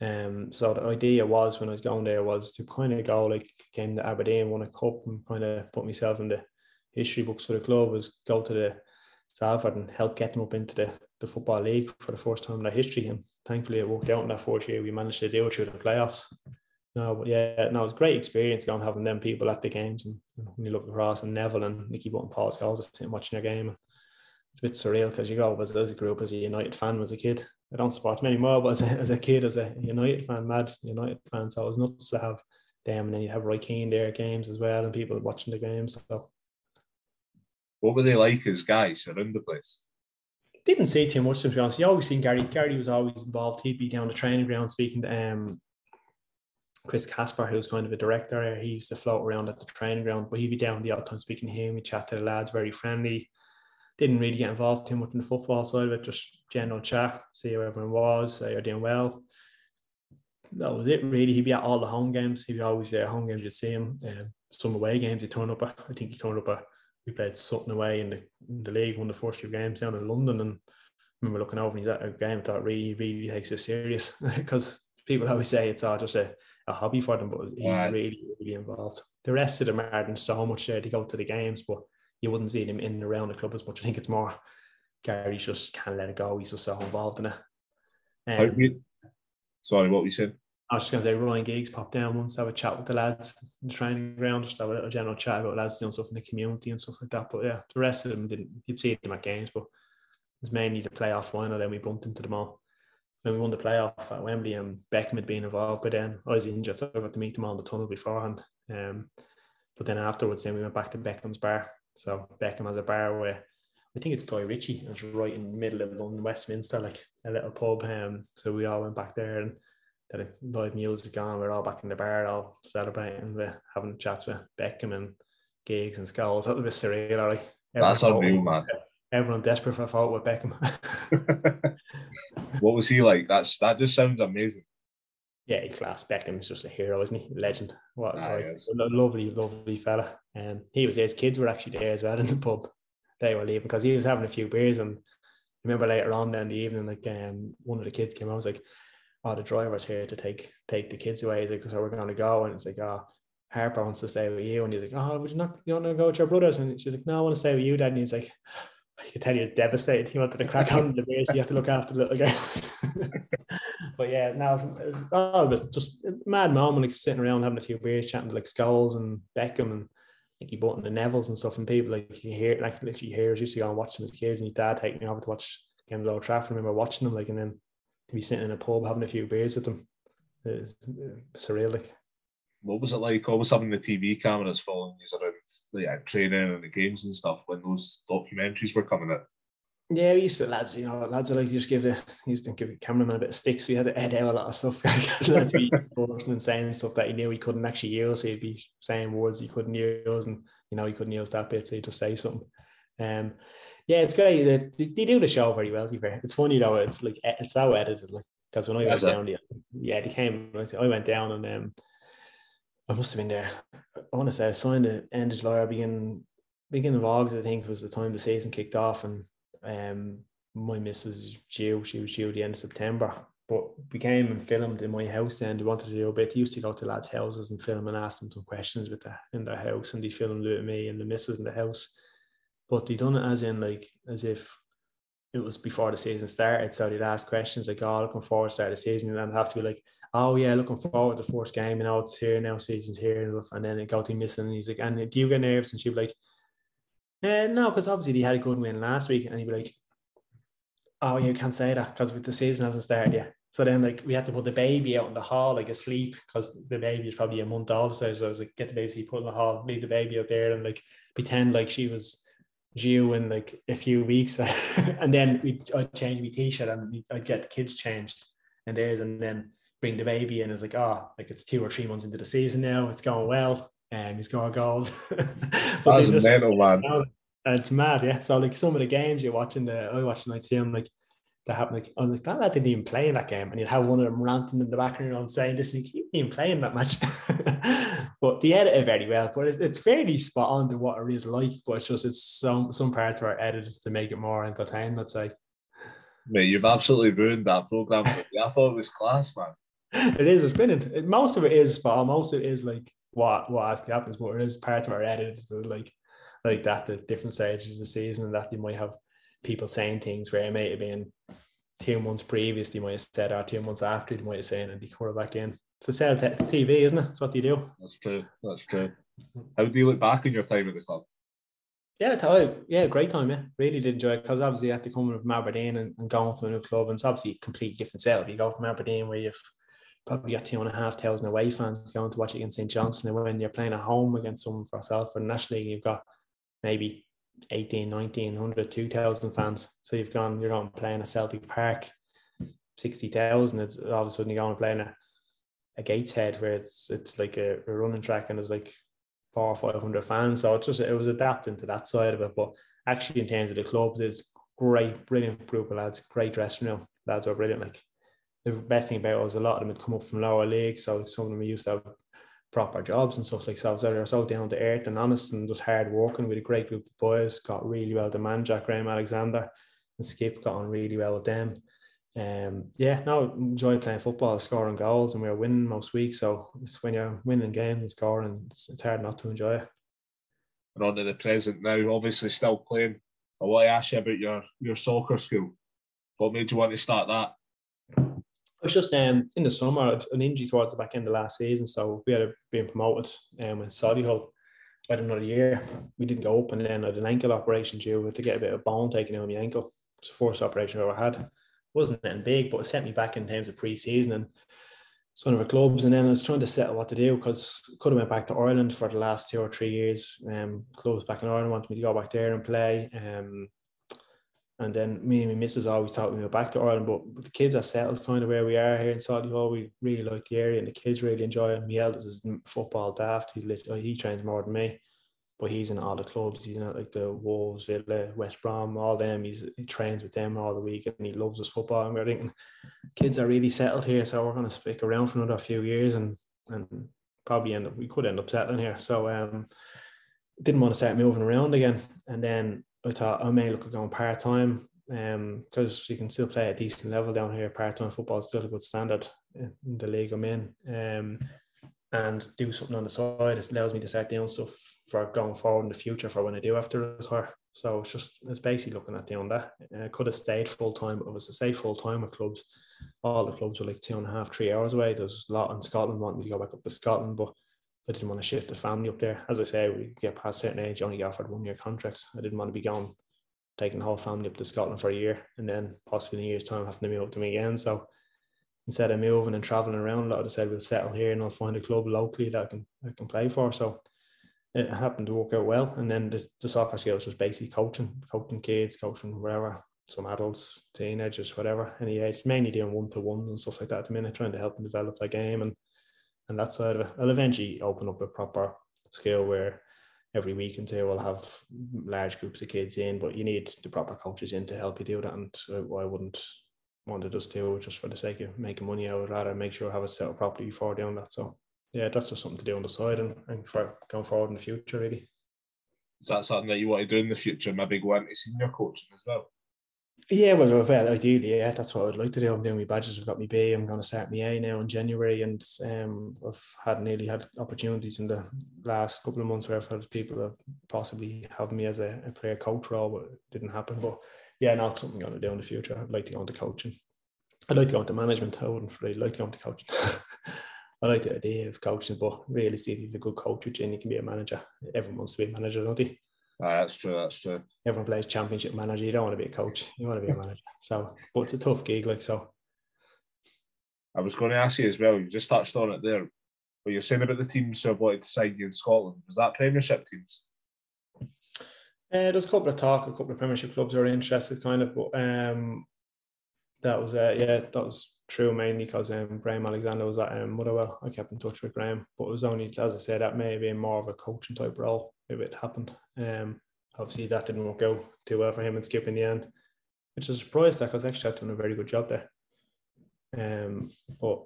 um, so the idea was when I was going there was to kind of go like came to Aberdeen, won a cup, and kind of put myself in the history books for the club. Was go to the Salford and help get them up into the the football league for the first time in their history. And thankfully, it worked out in that fourth year. We managed to do it through the playoffs. No, yeah, no, it was a great experience going having them people at the games. And when you look across and Neville and Nicky Butt and Paul Scholes just sitting watching their game. It's a bit surreal because you go as, as a group, as a United fan, as a kid. I don't support them anymore, but as a, as a kid, as a United fan, mad United fan. So it was nuts to have them. And then you have Roy Keane there at games as well and people watching the games. So What were they like as guys around the place? Didn't see too much to be honest. You always seen Gary. Gary was always involved. He'd be down the training ground speaking to um, Chris Casper, who was kind of a director. He used to float around at the training ground, but he'd be down the odd time speaking to him. We chat to the lads, very friendly. Didn't really get involved too much in the football side it, just general chat, see how everyone was, say you're doing well. That was it really. He'd be at all the home games. He'd be always there. Home games, you'd see him. Um, some away games, he'd turn up. I think he turned up at we played Sutton away in the, in the league, won the first few games down in London. And I remember looking over and he's at a game, thought really, really takes it serious because people always say it's all just a, a hobby for them, but he's right. really, really involved. The rest of them aren't so much there to go to the games, but you wouldn't see him in and around the club as much. I think it's more Gary just can't let it go. He's just so involved in it. Um, Sorry, what we said? I was just going to say Ryan Giggs popped down once, have a chat with the lads in the training ground, just have a little general chat about lads doing stuff in the community and stuff like that. But yeah, the rest of them didn't, you'd see them at games, but it was mainly the playoff final. Then we bumped into them all. When we won the playoff at Wembley and Beckham had been involved, but then I was injured, so I got to meet them all in the tunnel beforehand. Um, but then afterwards, then we went back to Beckham's bar. So Beckham has a bar where I think it's Guy Ritchie, it's right in the middle of London, Westminster, like a little pub. Um, so we all went back there and that live music on. We're all back in the bar, all celebrating, with having chats with Beckham and Giggs and Scholes. That was a bit surreal, like. That's unreal, man. Everyone desperate for a photo with Beckham. what was he like? That's that just sounds amazing. Yeah, he's class. Beckham's just a hero, isn't he? Legend. What ah, like, yes. lovely, lovely fella. And um, he was his kids were actually there as well in the pub. They were leaving because he was having a few beers and I remember later on in the evening, like um, one of the kids came out, I was like, oh, the driver's here to take take the kids away. He's like, so we're going to go. And it's like, oh, Harper wants to stay with you. And he's like, oh, would you not, you want to go with your brothers? And she's like, no, I want to stay with you, Dad. And he's like, I can tell you, he's devastated. He wanted to crack on the. So you have to look after the little guy. but yeah, now it was, oh, it was just a mad moment, like sitting around having a few beers, chatting to like Scholes and Beckham and like he bought in the Nevilles and stuff. And people like you hear, like literally hears used to go and watch them as kids. And your dad take me over to watch games at Old Trafford. I remember watching them, like, and then to be sitting in a pub having a few beers with them. It's uh, surreal. What was it like always having the TV cameras following you around like, training and the games and stuff when those documentaries were coming out? Yeah, we used to lads, you know, lads are like just give the used to give the cameraman a bit of sticks. So we had to edit out a lot of stuff. lads be and saying stuff that he knew he couldn't actually use. He'd be saying words he couldn't use, and you know he couldn't use that bit, so he'd just say something. Um, yeah, it's great. They, they do the show very well. To be fair, it's funny though. It's like it's so edited. Like because when I went down, yeah, yeah, they came. I went down and um, I must have been there. I want to say I signed the end of July, begin beginning of August. I think was the time the season kicked off, and um, my missus due. She was due the end of September. But we came and filmed in my house then. They wanted to do a bit. They used to go to lads' houses and film and ask them some questions with the, in their house, and they filmed with me and the missus in the house but they done it as in like as if it was before the season started. So they'd ask questions like, "Oh, looking forward to start the season," and I'd have to be like, "Oh yeah, looking forward to the first game. You know, it's here now, season's here," and then it got to missing. And he's like, "And do you get nervous?" And she'd be like, eh, "No, because obviously they had a good win last week," and he'd be like, "Oh, you can't say that because with the season hasn't started yet." So then, like, we had to put the baby out in the hall, like asleep, because the baby is probably a month old. So I was like, get the baby, see, put in the hall, leave the baby out there, and like pretend like she was due in like a few weeks, and then we I'd change my t-shirt and I'd get the kids changed and theirs, and then bring the baby in. It's like oh, like it's two or three months into the season now. It's going well, and he's scoring goals. That's a mental man. And it's mad, yeah. So like some of the games you're watching the I watch my team like that happened. Like, I'm like, that lad didn't even play in that game. And you'd have one of them ranting in the background saying this, and he didn't playing that much. but they edit it very well. But it, it's fairly spot on to what it is like. But it's just, it's some some parts of our editors to make it more entertaining, let's say. Mate, you've absolutely ruined that program. I thought it was class, man. It is, it's brilliant. It, most of it is spot on. Most of it is like what what actually happens, but it is parts of our edits that like like that, the different stages of the season, and that you might have people saying things where it might have been two months previous, they might have said, or two months after, they might have said, and they back in. It's a sell it's TV, isn't it? That's what you do. That's true. That's true. How do you look back on your time at the club? Yeah, time. Yeah, great time. Yeah, really did enjoy it because obviously you have to come from Aberdeen and, and going to a new club, and it's obviously a completely different setup. You go from Aberdeen where you've probably got two and a half thousand away fans going to watch against St Johnstone, and when you're playing at home against someone for yourself for the National League, you've got maybe 18, 19, 100, 2,000 fans. So you've gone, you're going playing a Celtic Park, 60,000. It's all of a sudden you're going to play in a, a Gateshead where it's it's like a, a running track and there's like four or 500 fans. So it just, it was adapting to that side of it. But actually, in terms of the club, there's great, brilliant group of lads, great dressing room. Lads are brilliant. Like the best thing about it was a lot of them had come up from lower leagues. So some of them used to have proper jobs and stuff like so. So they're so down to earth and honest and just hard working with a great group of boys. Got really well to man. Jack Graham Alexander and Skip got on really well with them. Um, yeah, no, enjoy playing football, scoring goals, and we are winning most weeks. So it's when you're winning games and scoring, it's, it's hard not to enjoy it. And on to the present now, obviously still playing. I want to ask you about your your soccer school. What made you want to start that? It was just um, in the summer, an injury towards the back end of last season. So we had been promoted um, with Solihull. Had another year. We didn't go up, and then I had an ankle operation due to get a bit of bone taken out of my ankle. It's the first operation I ever had. Wasn't anything big, but it set me back in terms of pre season. And of our clubs. And then I was trying to settle what to do because could have went back to Ireland for the last two or three years. Um, clubs back in Ireland wanted me to go back there and play. Um, and then me and my missus always thought we were back to Ireland, but the kids are settled kind of where we are here in Solihull. We really like the area and the kids really enjoy it. My eldest is football daft. He, he trains more than me, but he's in all the clubs. He's in like the Wolves, Villa, West Brom, all them. He's, he trains with them all the week and he loves his football. And we're thinking kids are really settled here. So we're going to stick around for another few years and, and probably end up, we could end up settling here. So, um, didn't want to start moving around again. And then I thought I may look at going part time um, because you can still play at a decent level down here. Part time football is still a good standard in the league I'm in. Um, and do something on the side. It allows me to start doing stuff for going forward in the future for when I do after retire. So it's just it's basically looking at doing that. I could have stayed full time, but it was to stay full time with clubs. All the clubs were like two and a half, three hours away. There's a lot in Scotland wanting to go back up to Scotland, but I didn't want to shift the family up there. As I say, we get past certain age, only offered one year contracts. I didn't want to be gone, taking the whole family up to Scotland for a year and then possibly in a year's time having to move up to me again. So instead of moving and traveling around, a lot. I decided we'll settle here and I'll find a club locally that I can I can play for. So it happened to work out well. And then the, the soccer skills was basically coaching, coaching kids, coaching wherever, some adults, teenagers, whatever, any age, mainly doing one to ones and stuff like that at the minute, trying to help them develop their game and and that side of it. I'll eventually open up a proper skill where every week and two we'll have large groups of kids in, but you need the proper coaches in to help you do that. And I wouldn't want to just do it just for the sake of making money. I would rather make sure I have it set up properly before doing that. So yeah, that's just something to do on the side and, and for going forward in the future, really. Is that something that you want to do in the future? Maybe go into senior coaching as well? Yeah, well, well, ideally, yeah, that's what I'd like to do. I'm doing my badges. I've got my B. I'm going to start my A now in January, and um, I've had nearly had opportunities in the last couple of months where I've had people have possibly have me as a, a, player coach role, but it didn't happen. But yeah, not something I'm going to do in the future. I'd like to go into coaching. I'd like to go into management. I wouldn't really like to go into coaching. I like the idea of coaching, but really, see if you're a good coach, you can be a manager. Everyone wants to be a manager, don't they? Uh, that's true. That's true. Everyone plays championship manager. You don't want to be a coach. You want to be a manager. So, but it's a tough gig, like so. I was going to ask you as well. You just touched on it there. but you're saying about the teams who have wanted to sign you in Scotland was that Premiership teams? Uh, there's a couple of talk, a couple of Premiership clubs are interested, kind of, but um, that was uh, yeah, that was true mainly because um, Graham Alexander was at um, Motherwell. I kept in touch with Graham, but it was only as I said that may have been more of a coaching type role if it happened. Um, obviously that didn't work out too well for him and Skip in the end, which is a surprise that because actually I've done a very good job there. Um, but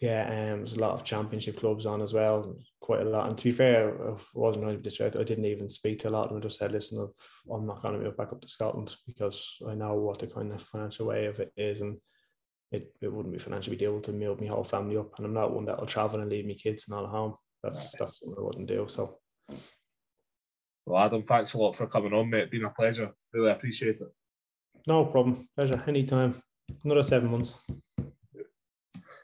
yeah, um, there's a lot of championship clubs on as well, quite a lot. And to be fair, I wasn't really distracted. I didn't even speak to a lot of them. I just said, listen, I'm not going to move back up to Scotland because I know what the kind of financial way of it is. And it, it wouldn't be financially able to move my whole family up. And I'm not one that'll travel and leave my kids and all at home. That's that's what I wouldn't do. So well, Adam, thanks a lot for coming on, mate. It's been a pleasure. Really appreciate it. No problem. Pleasure. Anytime. Another seven months.